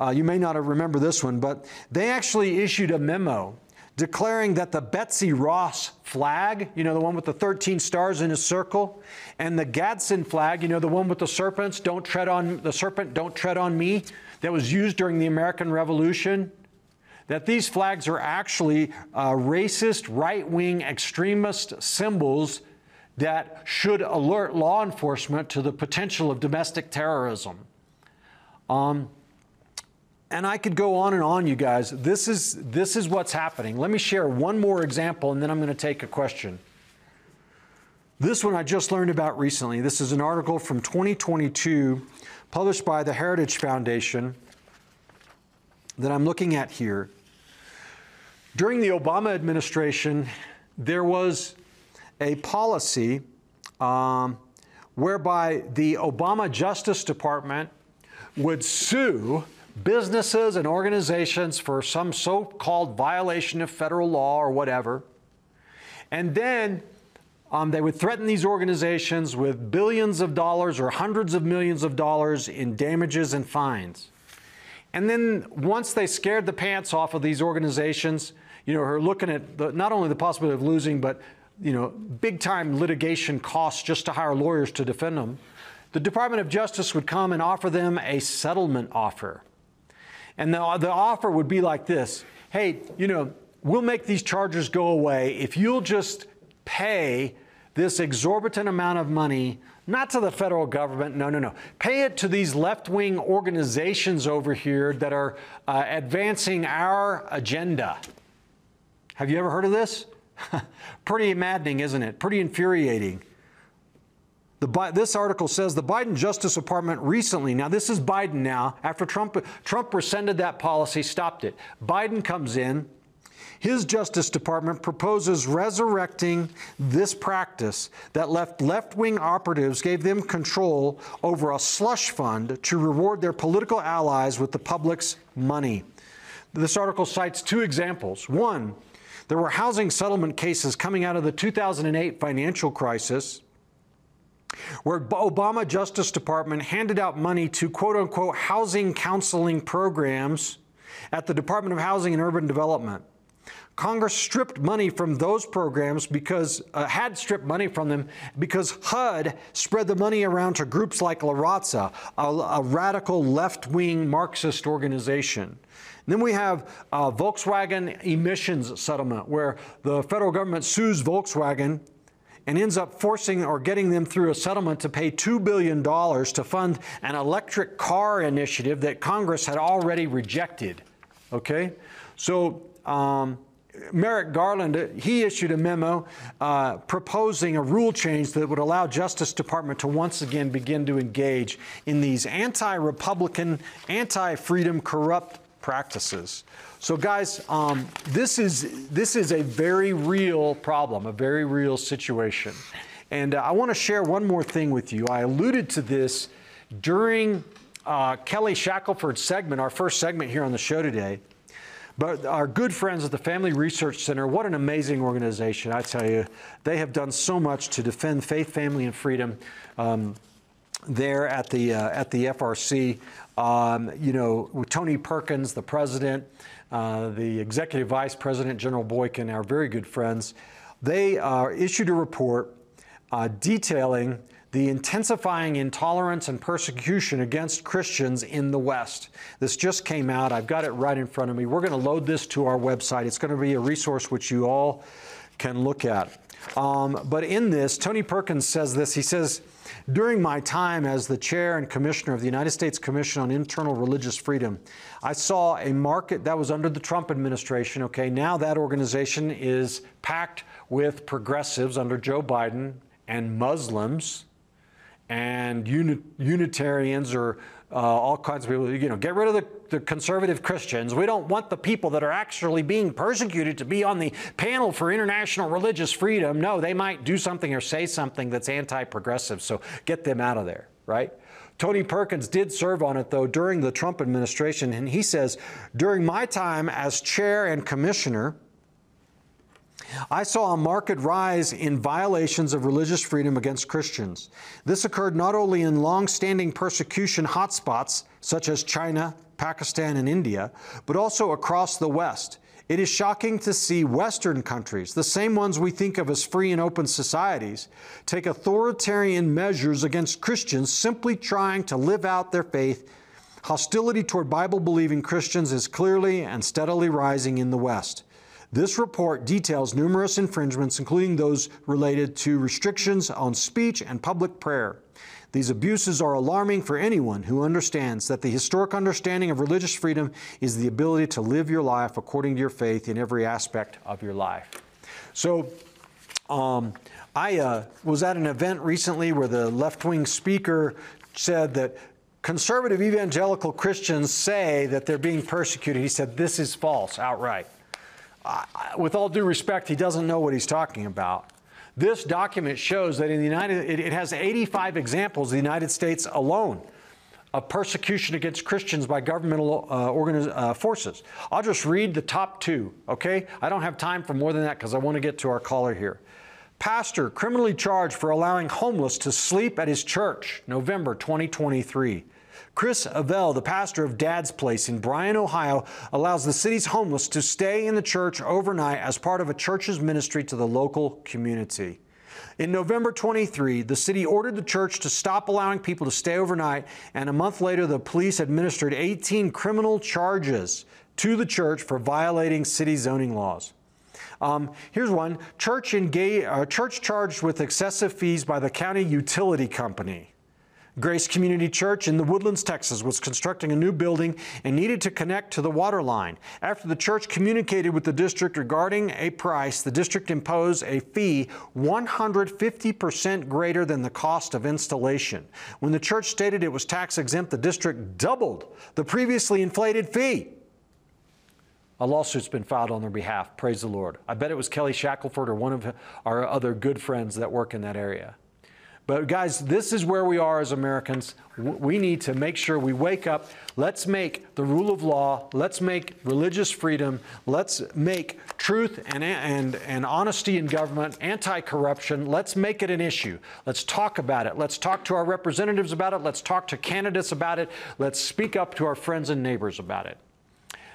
uh, you may not remember this one, but they actually issued a memo declaring that the Betsy Ross flag, you know, the one with the 13 stars in a circle, and the Gadsden flag, you know, the one with the serpents, don't tread on the serpent, don't tread on me, that was used during the American Revolution, that these flags are actually uh, racist, right wing, extremist symbols that should alert law enforcement to the potential of domestic terrorism. Um, and I could go on and on, you guys. This is, this is what's happening. Let me share one more example, and then I'm going to take a question. This one I just learned about recently. This is an article from 2022 published by the Heritage Foundation that I'm looking at here. During the Obama administration, there was a policy um, whereby the Obama Justice Department would sue businesses and organizations for some so called violation of federal law or whatever. And then um, they would threaten these organizations with billions of dollars or hundreds of millions of dollars in damages and fines. And then once they scared the pants off of these organizations, you know, who are looking at the, not only the possibility of losing, but you know, big time litigation costs just to hire lawyers to defend them. The Department of Justice would come and offer them a settlement offer. And the, the offer would be like this Hey, you know, we'll make these charges go away if you'll just pay this exorbitant amount of money, not to the federal government, no, no, no. Pay it to these left wing organizations over here that are uh, advancing our agenda. Have you ever heard of this? Pretty maddening, isn't it? Pretty infuriating. The, this article says the Biden Justice Department recently, now this is Biden now, after Trump, Trump rescinded that policy, stopped it. Biden comes in, his Justice Department proposes resurrecting this practice that left left wing operatives gave them control over a slush fund to reward their political allies with the public's money. This article cites two examples. One, there were housing settlement cases coming out of the 2008 financial crisis where Obama Justice Department handed out money to quote unquote housing counseling programs at the Department of Housing and Urban Development. Congress stripped money from those programs because uh, had stripped money from them because HUD spread the money around to groups like La Raza, a, a radical left-wing Marxist organization. Then we have a Volkswagen emissions settlement, where the federal government sues Volkswagen and ends up forcing or getting them through a settlement to pay $2 billion to fund an electric car initiative that Congress had already rejected. Okay? So, um, Merrick Garland, he issued a memo uh, proposing a rule change that would allow Justice Department to once again begin to engage in these anti-Republican, anti-freedom, corrupt practices. So, guys, um, this is this is a very real problem, a very real situation, and uh, I want to share one more thing with you. I alluded to this during uh, Kelly Shackelford's segment, our first segment here on the show today. But our good friends at the Family Research Center, what an amazing organization, I tell you. They have done so much to defend faith, family, and freedom. Um, there at the uh, at the FRC. Um, you know, Tony Perkins, the president, uh, the executive vice president, General Boykin, our very good friends, they uh, issued a report uh, detailing the intensifying intolerance and persecution against Christians in the West. This just came out. I've got it right in front of me. We're going to load this to our website. It's going to be a resource which you all can look at. Um, but in this, Tony Perkins says this. He says, during my time as the chair and commissioner of the United States Commission on Internal Religious Freedom, I saw a market that was under the Trump administration. Okay, now that organization is packed with progressives under Joe Biden and Muslims and uni- Unitarians or uh, all kinds of people. You know, get rid of the, the conservative Christians. We don't want the people that are actually being persecuted to be on the panel for international religious freedom. No, they might do something or say something that's anti progressive. So get them out of there, right? Tony Perkins did serve on it, though, during the Trump administration. And he says, during my time as chair and commissioner, I saw a marked rise in violations of religious freedom against Christians. This occurred not only in long standing persecution hotspots such as China, Pakistan, and India, but also across the West. It is shocking to see Western countries, the same ones we think of as free and open societies, take authoritarian measures against Christians simply trying to live out their faith. Hostility toward Bible believing Christians is clearly and steadily rising in the West. This report details numerous infringements, including those related to restrictions on speech and public prayer. These abuses are alarming for anyone who understands that the historic understanding of religious freedom is the ability to live your life according to your faith in every aspect of your life. So, um, I uh, was at an event recently where the left wing speaker said that conservative evangelical Christians say that they're being persecuted. He said, This is false outright with all due respect, he doesn't know what he's talking about. This document shows that in the United, it, it has 85 examples, the United States alone, of persecution against Christians by governmental uh, uh, forces. I'll just read the top two, okay? I don't have time for more than that because I want to get to our caller here. Pastor criminally charged for allowing homeless to sleep at his church, November 2023. Chris Avell, the pastor of Dad's Place in Bryan, Ohio, allows the city's homeless to stay in the church overnight as part of a church's ministry to the local community. In November 23, the city ordered the church to stop allowing people to stay overnight, and a month later, the police administered 18 criminal charges to the church for violating city zoning laws. Um, here's one church, engage, uh, church charged with excessive fees by the county utility company. Grace Community Church in the Woodlands, Texas was constructing a new building and needed to connect to the water line. After the church communicated with the district regarding a price, the district imposed a fee 150% greater than the cost of installation. When the church stated it was tax exempt, the district doubled the previously inflated fee. A lawsuit's been filed on their behalf. Praise the Lord. I bet it was Kelly Shackelford or one of our other good friends that work in that area. But guys, this is where we are as Americans. We need to make sure we wake up. Let's make the rule of law, let's make religious freedom, let's make truth and, and, and honesty in government, anti corruption, let's make it an issue. Let's talk about it. Let's talk to our representatives about it. Let's talk to candidates about it. Let's speak up to our friends and neighbors about it.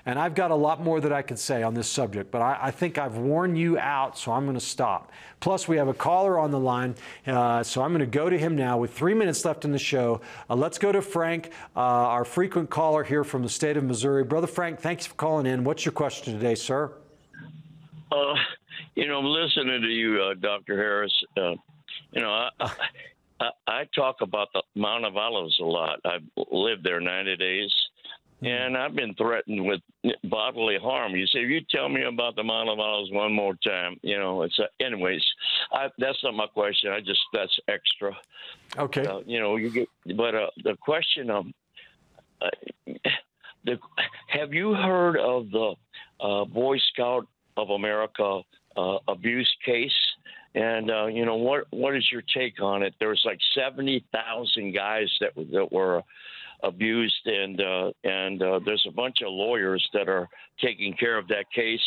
And I've got a lot more that I could say on this subject, but I, I think I've worn you out, so I'm going to stop. Plus, we have a caller on the line, uh, so I'm going to go to him now with three minutes left in the show. Uh, let's go to Frank, uh, our frequent caller here from the state of Missouri. Brother Frank, thanks for calling in. What's your question today, sir? Uh, you know, I'm listening to you, uh, Dr. Harris. Uh, you know, I, I, I talk about the Mount of Olives a lot. I've lived there 90 days and I've been threatened with bodily harm. You say, if you tell me about the of one more time, you know, it's uh, anyways. I, that's not my question. I just that's extra. Okay. Uh, you know, you get, but uh, the question of, uh, the, have you heard of the uh, Boy Scout of America uh, abuse case? And uh, you know what? What is your take on it? There's like seventy thousand guys that that were abused, and uh, and uh, there's a bunch of lawyers that are taking care of that case.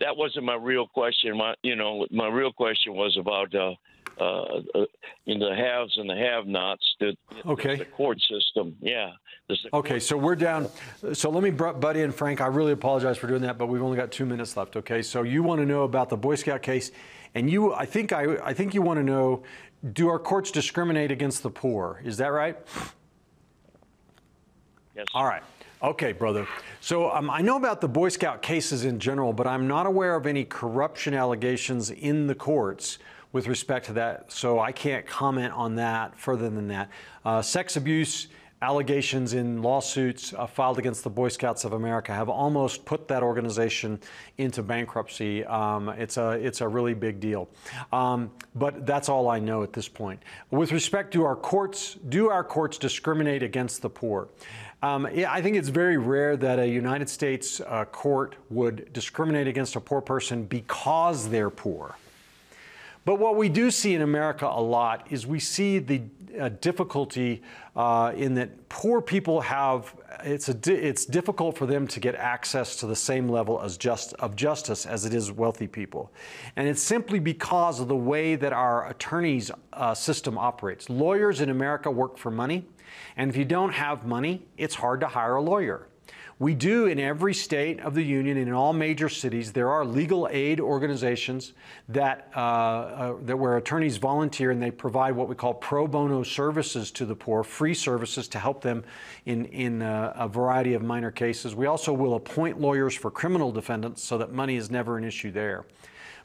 That wasn't my real question. My you know my real question was about. Uh, uh, uh in the haves and the have-nots, the, okay. the court system. Yeah. Okay, so we're down. So let me butt in, Frank. I really apologize for doing that, but we've only got two minutes left. Okay, so you want to know about the Boy Scout case, and you, I think, I, I think you want to know, do our courts discriminate against the poor? Is that right? Yes. All right. Okay, brother. So um, I know about the Boy Scout cases in general, but I'm not aware of any corruption allegations in the courts with respect to that. So I can't comment on that further than that. Uh, sex abuse allegations in lawsuits uh, filed against the Boy Scouts of America have almost put that organization into bankruptcy. Um, it's a it's a really big deal, um, but that's all I know at this point. With respect to our courts, do our courts discriminate against the poor? Um, I think it's very rare that a United States uh, court would discriminate against a poor person because they're poor. But what we do see in America a lot is we see the uh, difficulty uh, in that poor people have it's a it's difficult for them to get access to the same level as just of justice as it is wealthy people, and it's simply because of the way that our attorneys uh, system operates. Lawyers in America work for money. And if you don't have money, it's hard to hire a lawyer. We do in every state of the union and in all major cities. There are legal aid organizations that, uh, uh, that where attorneys volunteer and they provide what we call pro bono services to the poor, free services to help them in, in uh, a variety of minor cases. We also will appoint lawyers for criminal defendants so that money is never an issue there.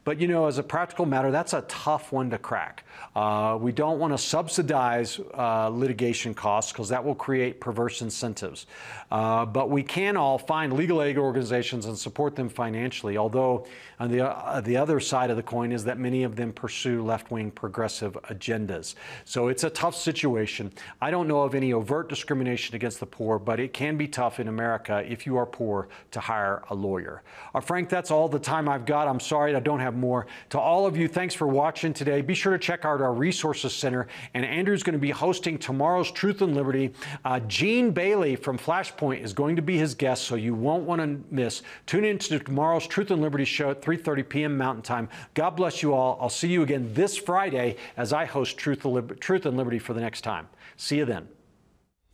But you know, as a practical matter, that's a tough one to crack. Uh, we don't want to subsidize uh, litigation costs because that will create perverse incentives. Uh, but we can all find legal aid organizations and support them financially, although on the, uh, the other side of the coin is that many of them pursue left wing progressive agendas. So it's a tough situation. I don't know of any overt discrimination against the poor, but it can be tough in America if you are poor to hire a lawyer. Uh, Frank, that's all the time I've got. I'm sorry I don't have have more. To all of you, thanks for watching today. Be sure to check out our resources center. And Andrew's going to be hosting tomorrow's Truth and Liberty. Uh, Gene Bailey from Flashpoint is going to be his guest, so you won't want to miss. Tune in to tomorrow's Truth and Liberty show at 3:30 p.m. Mountain Time. God bless you all. I'll see you again this Friday as I host Truth, Truth and Liberty for the next time. See you then.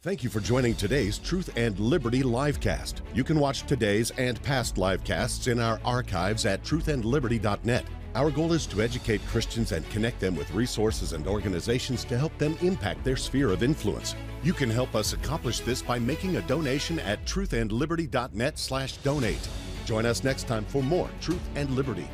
Thank you for joining today's Truth and Liberty livecast. You can watch today's and past livecasts in our archives at truthandliberty.net. Our goal is to educate Christians and connect them with resources and organizations to help them impact their sphere of influence. You can help us accomplish this by making a donation at truthandliberty.net/donate. Join us next time for more Truth and Liberty.